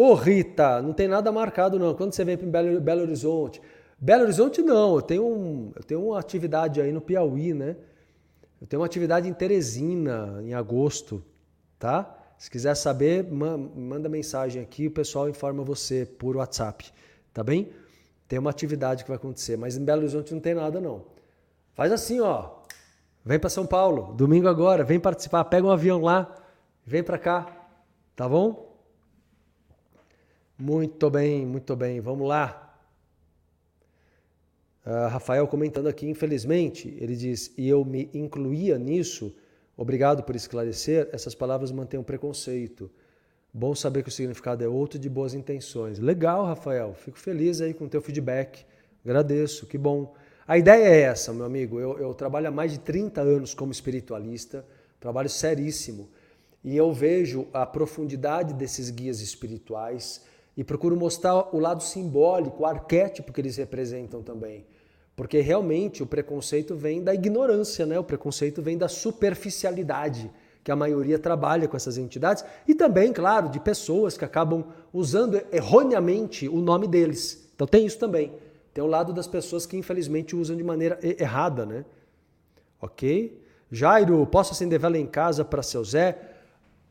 Ô Rita, não tem nada marcado não. Quando você vem para Belo, Belo Horizonte, Belo Horizonte não. Eu tenho um, eu tenho uma atividade aí no Piauí, né? Eu tenho uma atividade em Teresina em agosto, tá? Se quiser saber, manda mensagem aqui, o pessoal informa você por WhatsApp, tá bem? Tem uma atividade que vai acontecer, mas em Belo Horizonte não tem nada não. Faz assim, ó. Vem para São Paulo, domingo agora, vem participar, pega um avião lá, vem para cá, tá bom? Muito bem, muito bem. Vamos lá. Uh, Rafael comentando aqui, infelizmente, ele diz, e eu me incluía nisso Obrigado por esclarecer. Essas palavras mantêm o preconceito. Bom saber que o significado é outro de boas intenções. Legal, Rafael. Fico feliz aí com o teu feedback. Agradeço, que bom. A ideia é essa, meu amigo. Eu, eu trabalho há mais de 30 anos como espiritualista, trabalho seríssimo. E eu vejo a profundidade desses guias espirituais e procuro mostrar o lado simbólico, o arquétipo que eles representam também. Porque realmente o preconceito vem da ignorância, né? O preconceito vem da superficialidade que a maioria trabalha com essas entidades e também, claro, de pessoas que acabam usando erroneamente o nome deles. Então tem isso também. Tem o lado das pessoas que infelizmente usam de maneira errada, né? Ok? Jairo, posso acender vela em casa para seu Zé?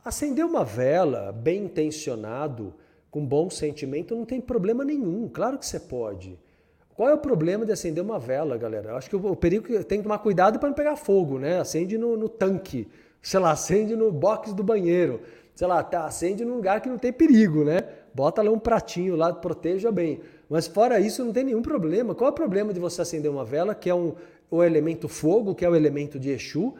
Acender uma vela bem intencionado, com bom sentimento, não tem problema nenhum. Claro que você pode. Qual é o problema de acender uma vela, galera? Eu acho que o perigo é tem que tomar cuidado para não pegar fogo, né? Acende no, no, tanque, sei lá, acende no box do banheiro, sei lá, tá, acende num lugar que não tem perigo, né? Bota lá um pratinho lá, proteja bem. Mas fora isso, não tem nenhum problema. Qual é o problema de você acender uma vela, que é um, o elemento fogo, que é o elemento de Exu,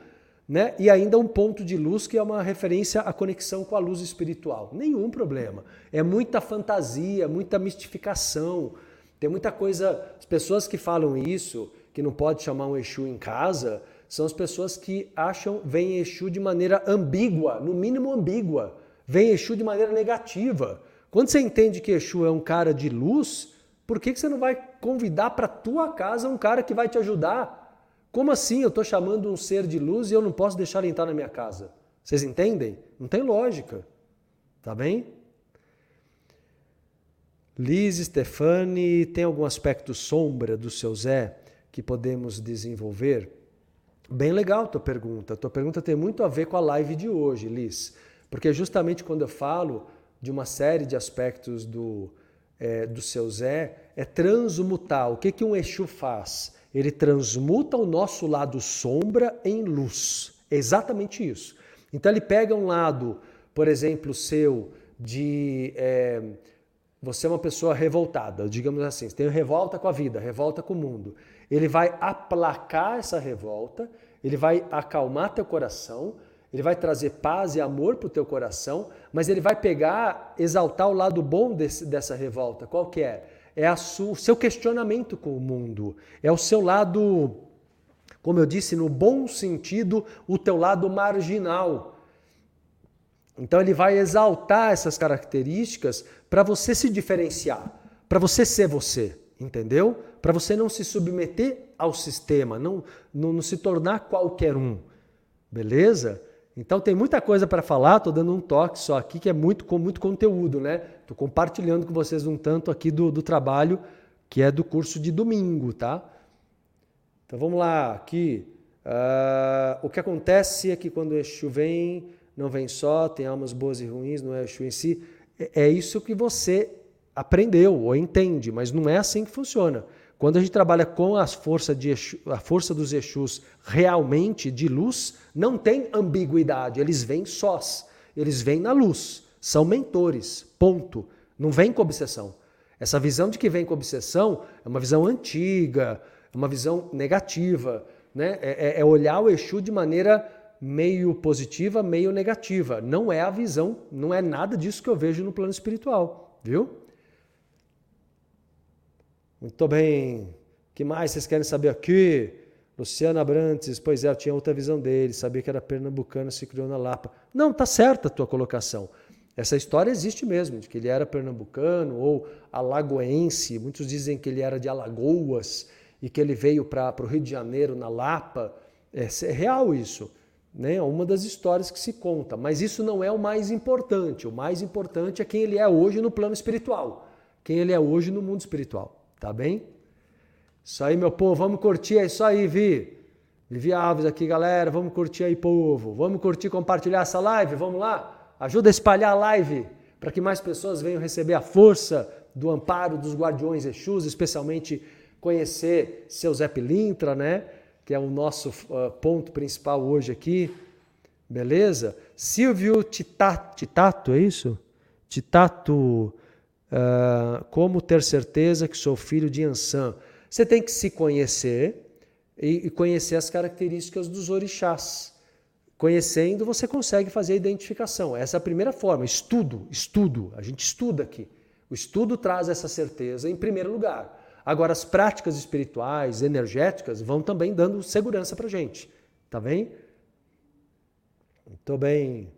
né? E ainda um ponto de luz que é uma referência à conexão com a luz espiritual. Nenhum problema. É muita fantasia, muita mistificação. Tem muita coisa, as pessoas que falam isso, que não pode chamar um Exu em casa, são as pessoas que acham, veem Exu de maneira ambígua, no mínimo ambígua, veem Exu de maneira negativa. Quando você entende que Exu é um cara de luz, por que, que você não vai convidar para tua casa um cara que vai te ajudar? Como assim eu estou chamando um ser de luz e eu não posso deixar ele entrar na minha casa? Vocês entendem? Não tem lógica. Tá bem? Liz Stefani, tem algum aspecto sombra do seu Zé que podemos desenvolver? Bem legal tua pergunta. Tua pergunta tem muito a ver com a live de hoje, Liz. Porque justamente quando eu falo de uma série de aspectos do, é, do seu Zé, é transmutar. O que, que um Exu faz? Ele transmuta o nosso lado sombra em luz. É exatamente isso. Então ele pega um lado, por exemplo, seu de. É, você é uma pessoa revoltada, digamos assim, você tem revolta com a vida, revolta com o mundo. Ele vai aplacar essa revolta, ele vai acalmar teu coração ele vai trazer paz e amor para o teu coração, mas ele vai pegar, exaltar o lado bom desse, dessa revolta. Qual que é? É o seu questionamento com o mundo, é o seu lado, como eu disse, no bom sentido, o teu lado marginal. Então ele vai exaltar essas características para você se diferenciar, para você ser você, entendeu? Para você não se submeter ao sistema, não, não, não se tornar qualquer um. Beleza? Então tem muita coisa para falar, estou dando um toque só aqui que é muito com muito conteúdo, né? Estou compartilhando com vocês um tanto aqui do, do trabalho que é do curso de domingo, tá? Então vamos lá, aqui. Uh, o que acontece é que quando o Exu vem, não vem só, tem almas boas e ruins, não é o Exu em si. É, é isso que você aprendeu ou entende, mas não é assim que funciona. Quando a gente trabalha com as forças de Exu, a força dos Exus realmente de luz, não tem ambiguidade, eles vêm sós, eles vêm na luz, são mentores, ponto. Não vem com obsessão. Essa visão de que vem com obsessão é uma visão antiga, é uma visão negativa. Né? É, é, é olhar o Exu de maneira meio positiva, meio negativa. Não é a visão, não é nada disso que eu vejo no plano espiritual, viu? Muito bem. O que mais vocês querem saber aqui? Luciana Abrantes, pois é, eu tinha outra visão dele, sabia que era pernambucano, se criou na Lapa. Não, tá certa a tua colocação. Essa história existe mesmo, de que ele era pernambucano ou alagoense. Muitos dizem que ele era de Alagoas e que ele veio para o Rio de Janeiro, na Lapa. É, é real isso. Né? É uma das histórias que se conta. Mas isso não é o mais importante. O mais importante é quem ele é hoje no plano espiritual. Quem ele é hoje no mundo espiritual. Tá bem? Isso aí, meu povo, vamos curtir, é isso aí, Vi. Vivi Alves aqui, galera, vamos curtir aí, povo. Vamos curtir, compartilhar essa live, vamos lá? Ajuda a espalhar a live para que mais pessoas venham receber a força do amparo dos guardiões Exus, especialmente conhecer seu Zé Pilintra, né? Que é o nosso uh, ponto principal hoje aqui. Beleza? Silvio Titato, Titato é isso? Titato Uh, como ter certeza que sou filho de Ansan? Você tem que se conhecer e, e conhecer as características dos orixás. Conhecendo, você consegue fazer a identificação. Essa é a primeira forma. Estudo, estudo. A gente estuda aqui. O estudo traz essa certeza em primeiro lugar. Agora, as práticas espirituais, energéticas, vão também dando segurança para gente. Tá bem? Muito bem.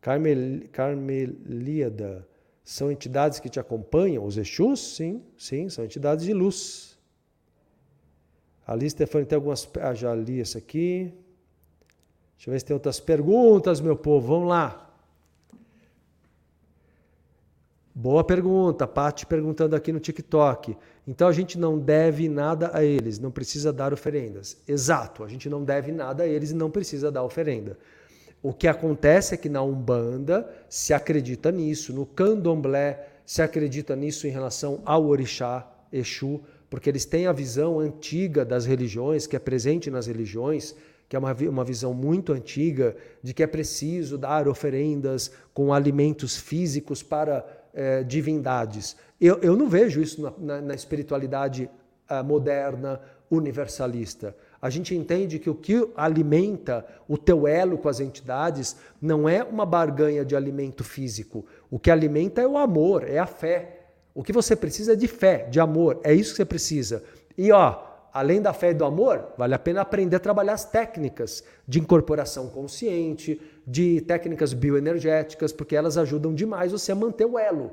Carmel, Carmelíada são entidades que te acompanham? Os Exus? Sim, sim, são entidades de luz. Ali, Stefani, tem algumas. Ah, já li essa aqui. Deixa eu ver se tem outras perguntas, meu povo. Vamos lá. Boa pergunta, Paty perguntando aqui no TikTok. Então a gente não deve nada a eles, não precisa dar oferendas. Exato, a gente não deve nada a eles e não precisa dar oferenda. O que acontece é que na Umbanda se acredita nisso, no Candomblé se acredita nisso em relação ao Orixá, Exu, porque eles têm a visão antiga das religiões, que é presente nas religiões, que é uma, uma visão muito antiga, de que é preciso dar oferendas com alimentos físicos para é, divindades. Eu, eu não vejo isso na, na, na espiritualidade uh, moderna, universalista. A gente entende que o que alimenta o teu elo com as entidades não é uma barganha de alimento físico. O que alimenta é o amor, é a fé. O que você precisa é de fé, de amor. É isso que você precisa. E ó, além da fé e do amor, vale a pena aprender a trabalhar as técnicas de incorporação consciente, de técnicas bioenergéticas, porque elas ajudam demais você a manter o elo.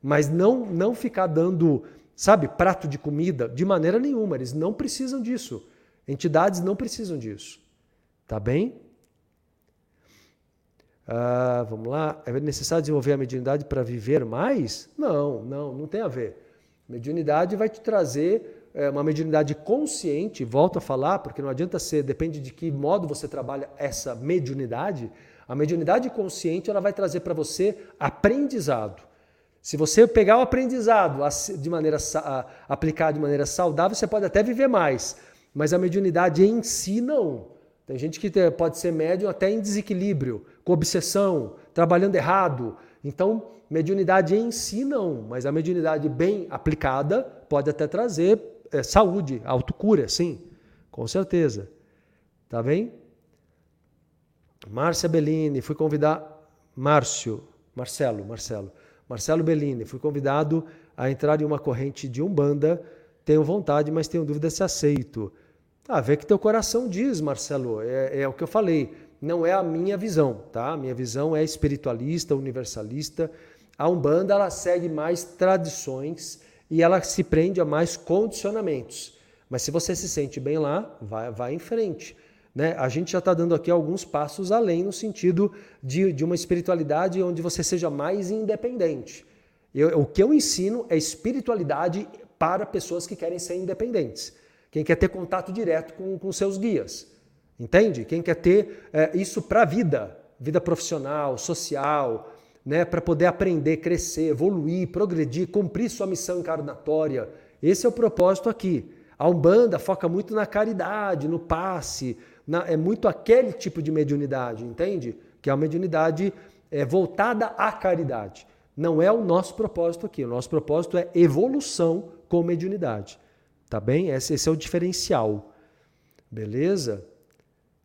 Mas não não ficar dando, sabe, prato de comida de maneira nenhuma. Eles não precisam disso. Entidades não precisam disso. Tá bem? Ah, vamos lá. É necessário desenvolver a mediunidade para viver mais? Não, não, não tem a ver. Mediunidade vai te trazer é, uma mediunidade consciente, volto a falar, porque não adianta ser, depende de que modo você trabalha essa mediunidade. A mediunidade consciente ela vai trazer para você aprendizado. Se você pegar o aprendizado de maneira aplicar de maneira saudável, você pode até viver mais. Mas a mediunidade em si não. Tem gente que pode ser médium até em desequilíbrio, com obsessão, trabalhando errado. Então, mediunidade em si não, mas a mediunidade bem aplicada pode até trazer é, saúde, autocura, sim, com certeza. Tá bem? Márcia Bellini, fui convidar. Márcio, Marcelo, Marcelo. Marcelo Bellini, fui convidado a entrar em uma corrente de Umbanda. Tenho vontade, mas tenho dúvida se aceito. Ah, vê que teu coração diz, Marcelo. É, é o que eu falei. Não é a minha visão, tá? A minha visão é espiritualista, universalista. A Umbanda ela segue mais tradições e ela se prende a mais condicionamentos. Mas se você se sente bem lá, vai, vai em frente. Né? A gente já está dando aqui alguns passos além no sentido de, de uma espiritualidade onde você seja mais independente. Eu, o que eu ensino é espiritualidade para pessoas que querem ser independentes. Quem quer ter contato direto com, com seus guias. Entende? Quem quer ter é, isso para a vida, vida profissional, social, né, para poder aprender, crescer, evoluir, progredir, cumprir sua missão encarnatória. Esse é o propósito aqui. A Umbanda foca muito na caridade, no passe, na, é muito aquele tipo de mediunidade, entende? Que é uma mediunidade é, voltada à caridade. Não é o nosso propósito aqui. O nosso propósito é evolução com mediunidade. Tá bem? Esse, esse é o diferencial. Beleza?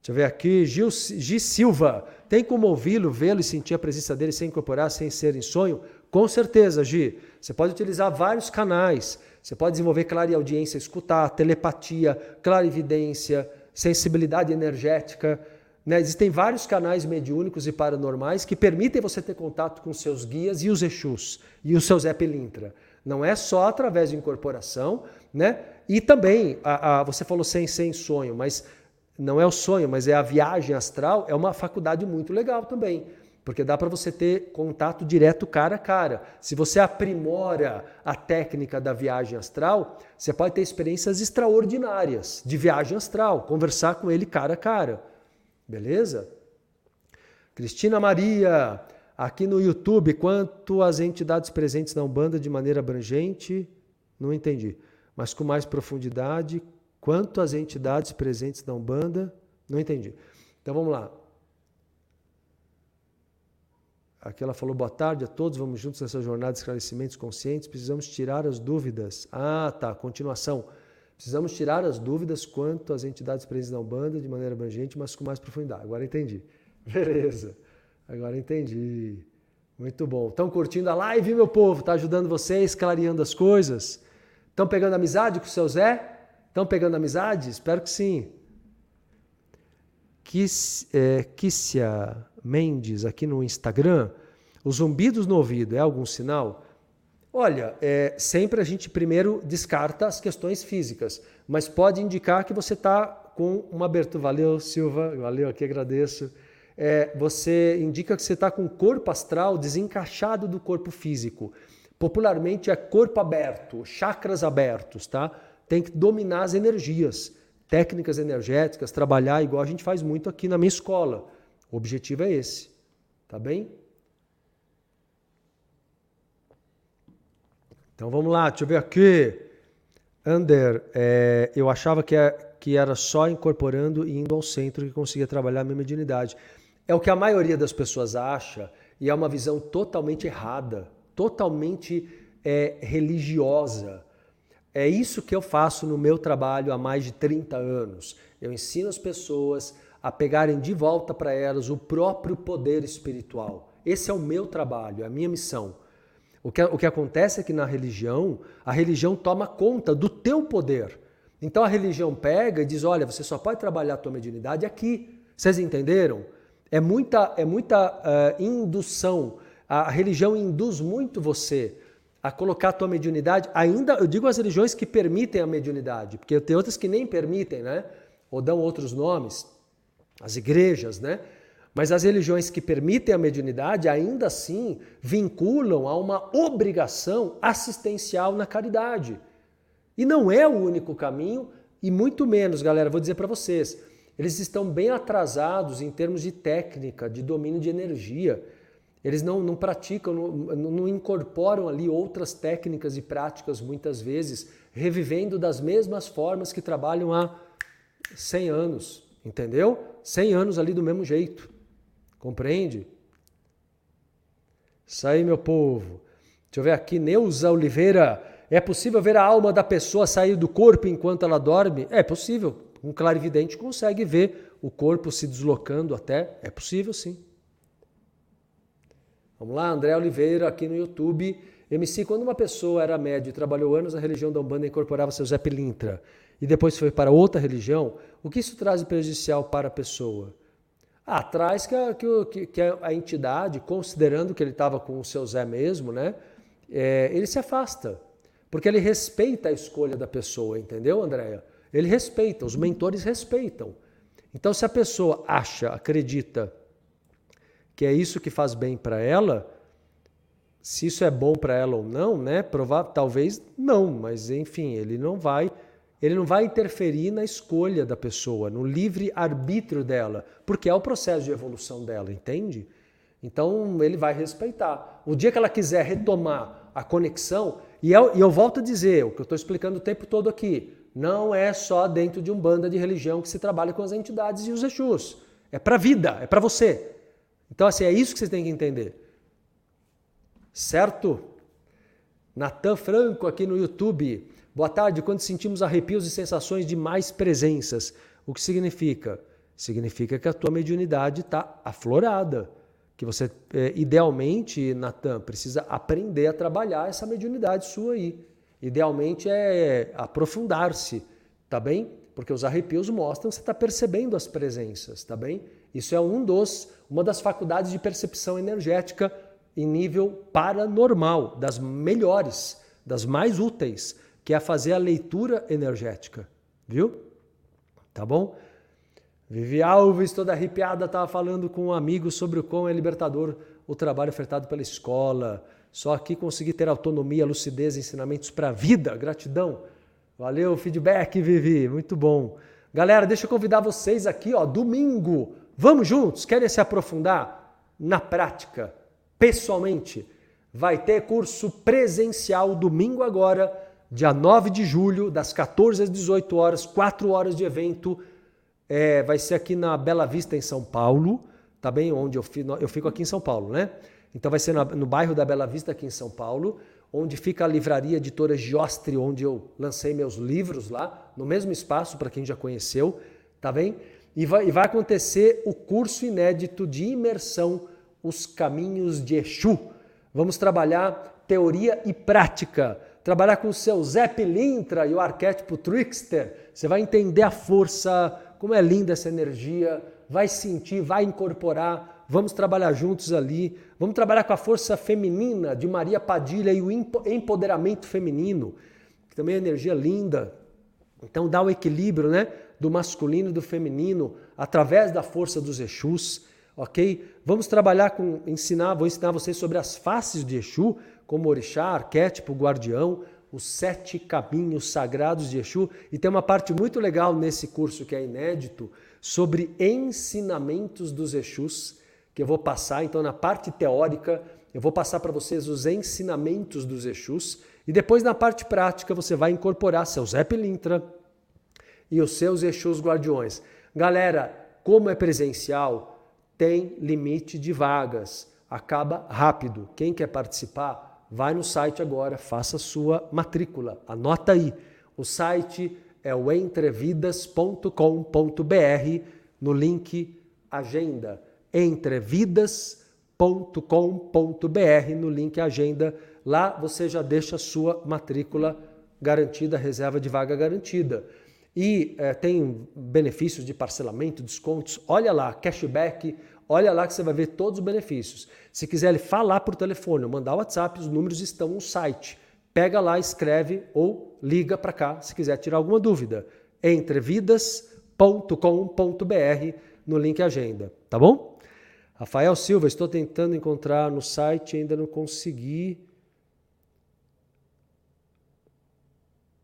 Deixa eu ver aqui. Gil, Gil Silva. Tem como ouvi-lo, vê-lo e sentir a presença dele sem incorporar, sem ser em sonho? Com certeza, Gi. Você pode utilizar vários canais. Você pode desenvolver clareaudiência, escutar, telepatia, clarividência, sensibilidade energética. Né? Existem vários canais mediúnicos e paranormais que permitem você ter contato com seus guias e os Exus e os seus Epilintra. Não é só através de incorporação, né? E também, a, a, você falou sem, sem sonho, mas não é o sonho, mas é a viagem astral, é uma faculdade muito legal também. Porque dá para você ter contato direto cara a cara. Se você aprimora a técnica da viagem astral, você pode ter experiências extraordinárias de viagem astral, conversar com ele cara a cara. Beleza? Cristina Maria, aqui no YouTube, quanto as entidades presentes na Umbanda de maneira abrangente, não entendi, mas com mais profundidade, quanto as entidades presentes na Umbanda, não entendi. Então vamos lá. Aqui ela falou: boa tarde a todos, vamos juntos nessa jornada de esclarecimentos conscientes. Precisamos tirar as dúvidas. Ah, tá, continuação. Precisamos tirar as dúvidas quanto às entidades presentes na Umbanda de maneira abrangente, mas com mais profundidade. Agora entendi. *laughs* Beleza, agora entendi. Muito bom. Estão curtindo a live, meu povo? Está ajudando vocês, clareando as coisas? Estão pegando amizade com o seu Zé? Estão pegando amizade? Espero que sim. Kiss, é, Mendes aqui no Instagram, os zumbidos no ouvido é algum sinal? Olha, é, sempre a gente primeiro descarta as questões físicas, mas pode indicar que você está com uma abertura. Valeu, Silva, valeu, aqui agradeço. É, você indica que você está com o corpo astral desencaixado do corpo físico. Popularmente é corpo aberto, chakras abertos, tá? Tem que dominar as energias, técnicas energéticas, trabalhar igual a gente faz muito aqui na minha escola. O objetivo é esse, tá bem? Então vamos lá, deixa eu ver aqui. Ander, é, eu achava que, é, que era só incorporando e indo ao centro que conseguia trabalhar a minha mediunidade. É o que a maioria das pessoas acha e é uma visão totalmente errada, totalmente é, religiosa. É isso que eu faço no meu trabalho há mais de 30 anos. Eu ensino as pessoas a pegarem de volta para elas o próprio poder espiritual. Esse é o meu trabalho, é a minha missão. O que, o que acontece é que na religião, a religião toma conta do teu poder. Então a religião pega e diz: olha, você só pode trabalhar a tua mediunidade aqui. Vocês entenderam? É muita, é muita uh, indução. A religião induz muito você a colocar a tua mediunidade. Ainda, eu digo as religiões que permitem a mediunidade, porque tem outras que nem permitem, né? Ou dão outros nomes as igrejas, né? Mas as religiões que permitem a mediunidade ainda assim vinculam a uma obrigação assistencial na caridade. E não é o único caminho, e muito menos, galera, vou dizer para vocês, eles estão bem atrasados em termos de técnica, de domínio de energia. Eles não, não praticam, não, não incorporam ali outras técnicas e práticas, muitas vezes, revivendo das mesmas formas que trabalham há 100 anos, entendeu? 100 anos ali do mesmo jeito. Compreende? Isso aí, meu povo. Deixa eu ver aqui, Neuza Oliveira. É possível ver a alma da pessoa sair do corpo enquanto ela dorme? É possível. Um clarividente consegue ver o corpo se deslocando até. É possível sim. Vamos lá, André Oliveira aqui no YouTube. MC, quando uma pessoa era médio e trabalhou anos na religião da Umbanda e incorporava seu Zé Pilintra e depois foi para outra religião, o que isso traz de prejudicial para a pessoa? Ah, traz que a, que, que a entidade, considerando que ele estava com o seu Zé mesmo, né, é, ele se afasta. Porque ele respeita a escolha da pessoa, entendeu, Andréia? Ele respeita, os mentores respeitam. Então, se a pessoa acha, acredita que é isso que faz bem para ela, se isso é bom para ela ou não, né? Provável, talvez não, mas enfim, ele não vai, ele não vai interferir na escolha da pessoa, no livre arbítrio dela, porque é o processo de evolução dela, entende? Então ele vai respeitar. O dia que ela quiser retomar a conexão, e eu, e eu volto a dizer, o que eu estou explicando o tempo todo aqui, não é só dentro de um banda de religião que se trabalha com as entidades e os Exus. É para a vida, é para você. Então, assim, é isso que você tem que entender. Certo? Natan Franco aqui no YouTube. Boa tarde. Quando sentimos arrepios e sensações de mais presenças, o que significa? Significa que a tua mediunidade está aflorada. Que você, é, idealmente, Natan, precisa aprender a trabalhar essa mediunidade sua aí. Idealmente é aprofundar-se, tá bem? Porque os arrepios mostram que você está percebendo as presenças, tá bem? Isso é um dos, uma das faculdades de percepção energética em nível paranormal, das melhores, das mais úteis, que é fazer a leitura energética, viu? Tá bom? Vivi Alves, toda arrepiada, estava falando com um amigo sobre o quão é libertador o trabalho ofertado pela escola. Só aqui consegui ter autonomia, lucidez, ensinamentos para a vida. Gratidão. Valeu, feedback, Vivi. Muito bom. Galera, deixa eu convidar vocês aqui, ó, domingo, Vamos juntos? Querem se aprofundar na prática, pessoalmente? Vai ter curso presencial domingo agora, dia 9 de julho, das 14 às 18 horas, 4 horas de evento. É, vai ser aqui na Bela Vista, em São Paulo, tá bem? Onde eu fico, eu fico aqui em São Paulo, né? Então vai ser no bairro da Bela Vista, aqui em São Paulo, onde fica a livraria editora Giostre, onde eu lancei meus livros lá, no mesmo espaço, para quem já conheceu, tá bem? E vai, e vai acontecer o curso inédito de imersão Os Caminhos de Exu. Vamos trabalhar teoria e prática. Trabalhar com o seu Zé Pilintra e o arquétipo Trickster. Você vai entender a força, como é linda essa energia, vai sentir, vai incorporar. Vamos trabalhar juntos ali. Vamos trabalhar com a força feminina de Maria Padilha e o empoderamento feminino, que também é energia linda. Então dá o equilíbrio, né? Do masculino e do feminino através da força dos Exus, ok? Vamos trabalhar com, ensinar, vou ensinar vocês sobre as faces de Exu, como orixá, arquétipo, guardião, os sete caminhos sagrados de Exu. E tem uma parte muito legal nesse curso que é inédito, sobre ensinamentos dos Exus, que eu vou passar. Então, na parte teórica, eu vou passar para vocês os ensinamentos dos Exus. E depois, na parte prática, você vai incorporar seu Zé Pilintra, e os seus Exus guardiões. Galera, como é presencial, tem limite de vagas. Acaba rápido. Quem quer participar, vai no site agora, faça sua matrícula. Anota aí. O site é o entrevidas.com.br no link agenda. entrevidas.com.br no link agenda. Lá você já deixa a sua matrícula garantida, reserva de vaga garantida e é, tem benefícios de parcelamento, descontos. Olha lá, cashback, olha lá que você vai ver todos os benefícios. Se quiser falar por telefone ou mandar WhatsApp, os números estão no site. Pega lá, escreve ou liga para cá se quiser tirar alguma dúvida. Entrevidas.com.br no link agenda, tá bom? Rafael Silva, estou tentando encontrar no site, ainda não consegui.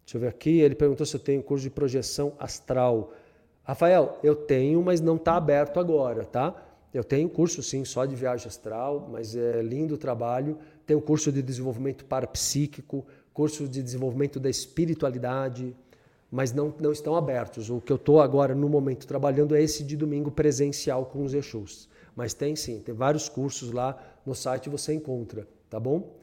Deixa eu ver aqui, ele perguntou se eu tenho curso de projeção astral. Rafael, eu tenho, mas não está aberto agora, tá? Eu tenho curso sim, só de viagem astral, mas é lindo o trabalho. Tenho curso de desenvolvimento parapsíquico, curso de desenvolvimento da espiritualidade, mas não, não estão abertos. O que eu estou agora, no momento, trabalhando é esse de domingo presencial com os Exus. Mas tem sim, tem vários cursos lá no site você encontra, tá bom?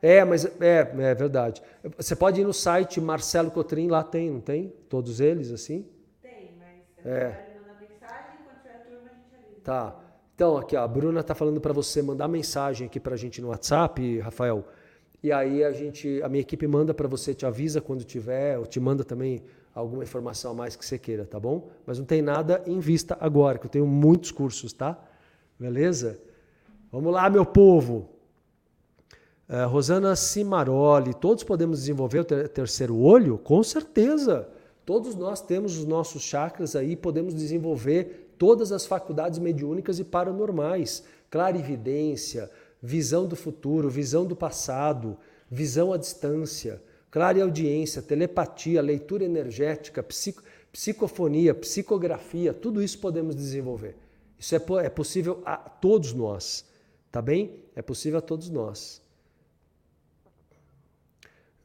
É, mas é, é verdade. Você pode ir no site Marcelo Cotrim, lá tem, não tem? Todos eles, assim? Tem, mas é. mensagem, quando tiver turma a gente avisa. Tá. Então, aqui, ó, a Bruna tá falando para você mandar mensagem aqui pra gente no WhatsApp, Rafael. E aí a gente, a minha equipe manda para você, te avisa quando tiver, ou te manda também alguma informação a mais que você queira, tá bom? Mas não tem nada em vista agora, que eu tenho muitos cursos, tá? Beleza? Vamos lá, meu povo. Uh, Rosana Cimaroli, todos podemos desenvolver o ter terceiro olho? Com certeza. Todos nós temos os nossos chakras aí, podemos desenvolver todas as faculdades mediúnicas e paranormais. Clarividência, visão do futuro, visão do passado, visão à distância, clareaudiência, telepatia, leitura energética, psico, psicofonia, psicografia, tudo isso podemos desenvolver. Isso é, é possível a todos nós, tá bem? É possível a todos nós.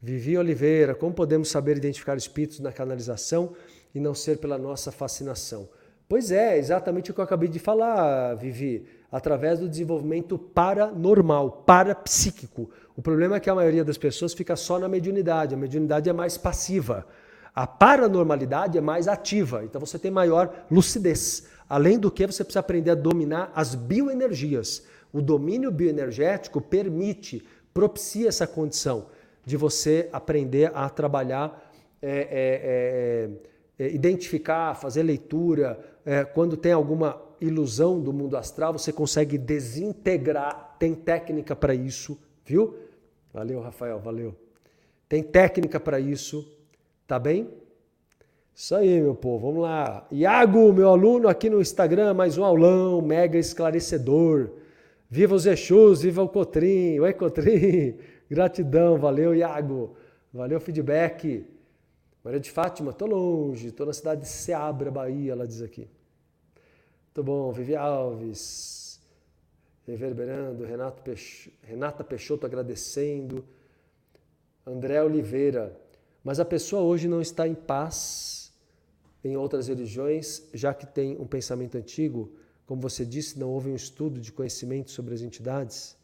Vivi Oliveira, como podemos saber identificar espíritos na canalização e não ser pela nossa fascinação? Pois é, exatamente o que eu acabei de falar, Vivi, através do desenvolvimento paranormal, parapsíquico. O problema é que a maioria das pessoas fica só na mediunidade, a mediunidade é mais passiva. A paranormalidade é mais ativa, então você tem maior lucidez. Além do que, você precisa aprender a dominar as bioenergias. O domínio bioenergético permite, propicia essa condição de você aprender a trabalhar, é, é, é, é identificar, fazer leitura. É, quando tem alguma ilusão do mundo astral, você consegue desintegrar. Tem técnica para isso, viu? Valeu, Rafael, valeu. Tem técnica para isso, tá bem? Isso aí, meu povo, vamos lá. Iago, meu aluno aqui no Instagram, mais um aulão, mega esclarecedor. Viva os Exus, viva o Cotrim. Oi, Cotrim. Gratidão, valeu, Iago. Valeu, feedback. Maria de Fátima, tô longe, tô na cidade de Seabra, Bahia, ela diz aqui. Muito bom, Vivi Alves, reverberando, Renato Peixo, Renata Peixoto agradecendo, André Oliveira. Mas a pessoa hoje não está em paz em outras religiões, já que tem um pensamento antigo, como você disse, não houve um estudo de conhecimento sobre as entidades.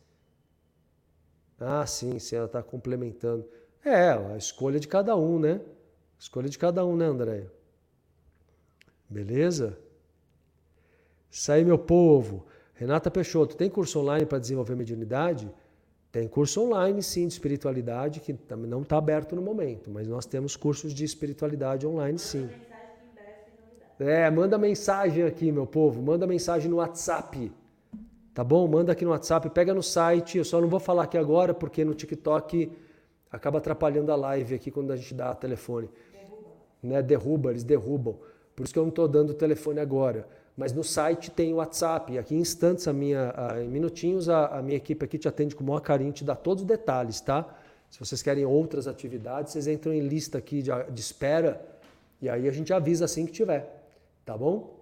Ah, sim, sim, ela está complementando. É, a escolha de cada um, né? Escolha de cada um, né, Andréia? Beleza? Isso aí, meu povo. Renata Peixoto, tem curso online para desenvolver mediunidade? Tem curso online, sim, de espiritualidade, que não está aberto no momento, mas nós temos cursos de espiritualidade online, sim. É, manda mensagem aqui, meu povo. Manda mensagem no WhatsApp. Tá bom? Manda aqui no WhatsApp, pega no site. Eu só não vou falar aqui agora porque no TikTok acaba atrapalhando a live aqui quando a gente dá telefone. Derruba. Né? Derruba, eles derrubam. Por isso que eu não estou dando o telefone agora. Mas no site tem o WhatsApp. Aqui em instantes, a minha, a, em minutinhos, a, a, minha equipe aqui te atende com o maior carinho, te dá todos os detalhes, tá? Se vocês querem outras atividades, vocês entram em lista aqui de, de espera e aí a gente avisa assim que tiver. Tá bom?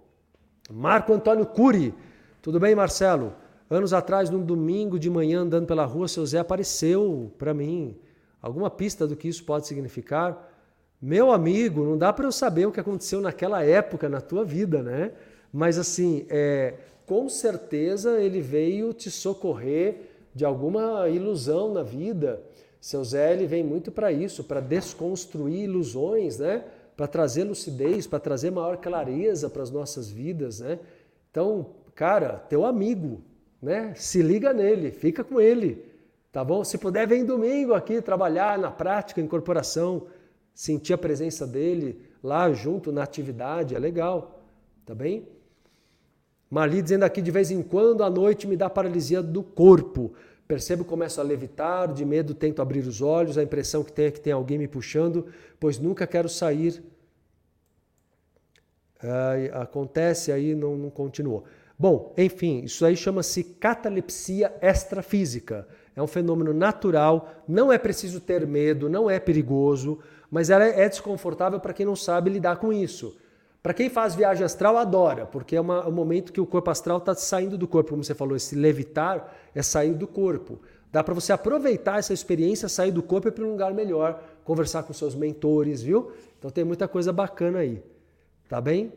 Marco Antônio Cury. Tudo bem, Marcelo? Anos atrás, num domingo de manhã, andando pela rua, seu Zé apareceu para mim. Alguma pista do que isso pode significar? Meu amigo, não dá para eu saber o que aconteceu naquela época na tua vida, né? Mas assim, é, com certeza ele veio te socorrer de alguma ilusão na vida. Seu Zé ele vem muito para isso, para desconstruir ilusões, né? Para trazer lucidez, para trazer maior clareza para as nossas vidas, né? Então, cara, teu amigo, né? Se liga nele, fica com ele, tá bom? Se puder, vem domingo aqui trabalhar na prática, incorporação, sentir a presença dele lá junto na atividade, é legal, tá bem? Marli dizendo aqui, de vez em quando à noite me dá paralisia do corpo. Percebo começo a levitar, de medo tento abrir os olhos, a impressão que tenho é que tem alguém me puxando, pois nunca quero sair. acontece aí, não, não continuou. Bom, enfim, isso aí chama-se catalepsia extrafísica. É um fenômeno natural, não é preciso ter medo, não é perigoso, mas ela é desconfortável para quem não sabe lidar com isso. Para quem faz viagem astral, adora, porque é uma, um momento que o corpo astral está saindo do corpo, como você falou, esse levitar é sair do corpo. Dá para você aproveitar essa experiência, sair do corpo e ir para um lugar melhor, conversar com seus mentores, viu? Então tem muita coisa bacana aí. Tá bem?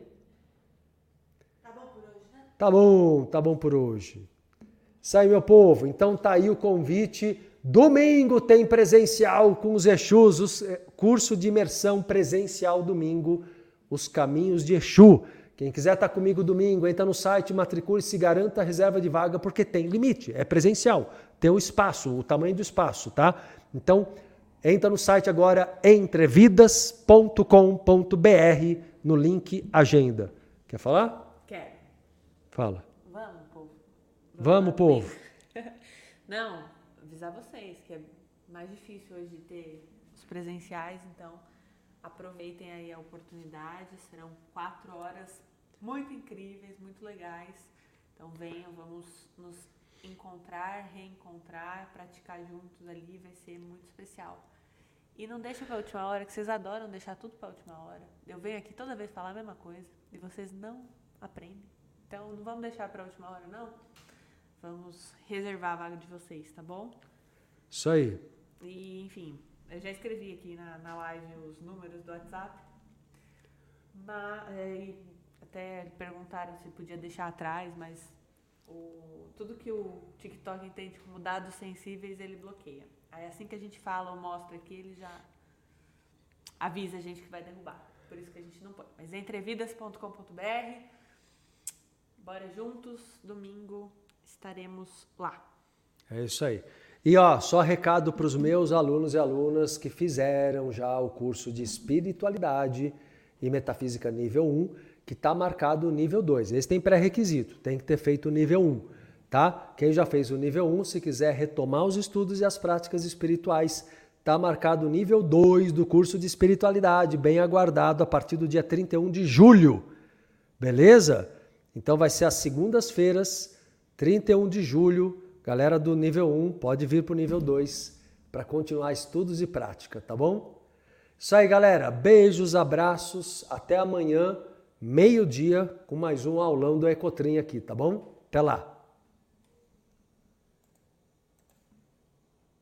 Tá bom, tá bom por hoje. Aí, meu povo. Então tá aí o convite Domingo tem presencial com os Exus, eh, curso de imersão presencial domingo, os caminhos de Exu. Quem quiser estar comigo domingo, entra no site, matricule-se, garanta a reserva de vaga, porque tem limite, é presencial, tem o espaço, o tamanho do espaço, tá? Então, entra no site agora, entrevidas.com.br, no link agenda. Quer falar? Fala. Vamos, povo. Vamos, povo. *laughs* Não, avisar vocês que é mais difícil hoje ter os presenciais, então aproveitem aí a oportunidade. Serão quatro horas muito incríveis, muito legais. Então venham, vamos nos encontrar, reencontrar, praticar juntos ali, vai ser muito especial. E não deixa para a última hora, que vocês adoram deixar tudo para a última hora. Eu venho aqui toda vez falar a mesma coisa e vocês não aprendem. Então não vamos deixar para a última hora, não. Vamos reservar a vaga de vocês, tá bom? Isso aí. E, enfim, eu já escrevi aqui na, na live os números do WhatsApp. Mas, é, até perguntaram se podia deixar atrás, mas o, tudo que o TikTok entende como dados sensíveis, ele bloqueia. Aí assim que a gente fala ou mostra aqui, ele já avisa a gente que vai derrubar. Por isso que a gente não pode. Mas entrevidas.com.br, bora juntos, domingo estaremos lá. É isso aí. E ó, só recado para os meus alunos e alunas que fizeram já o curso de espiritualidade e metafísica nível 1, que está marcado o nível 2. Esse tem pré-requisito, tem que ter feito o nível 1, tá? Quem já fez o nível 1, se quiser retomar os estudos e as práticas espirituais, está marcado o nível 2 do curso de espiritualidade, bem aguardado a partir do dia 31 de julho. Beleza? Então vai ser às segundas-feiras, 31 de julho, Galera do nível 1 pode vir para o nível 2 para continuar estudos e prática, tá bom? Isso aí, galera. Beijos, abraços. Até amanhã, meio-dia, com mais um aulão do Ecotrim aqui, tá bom? Até lá.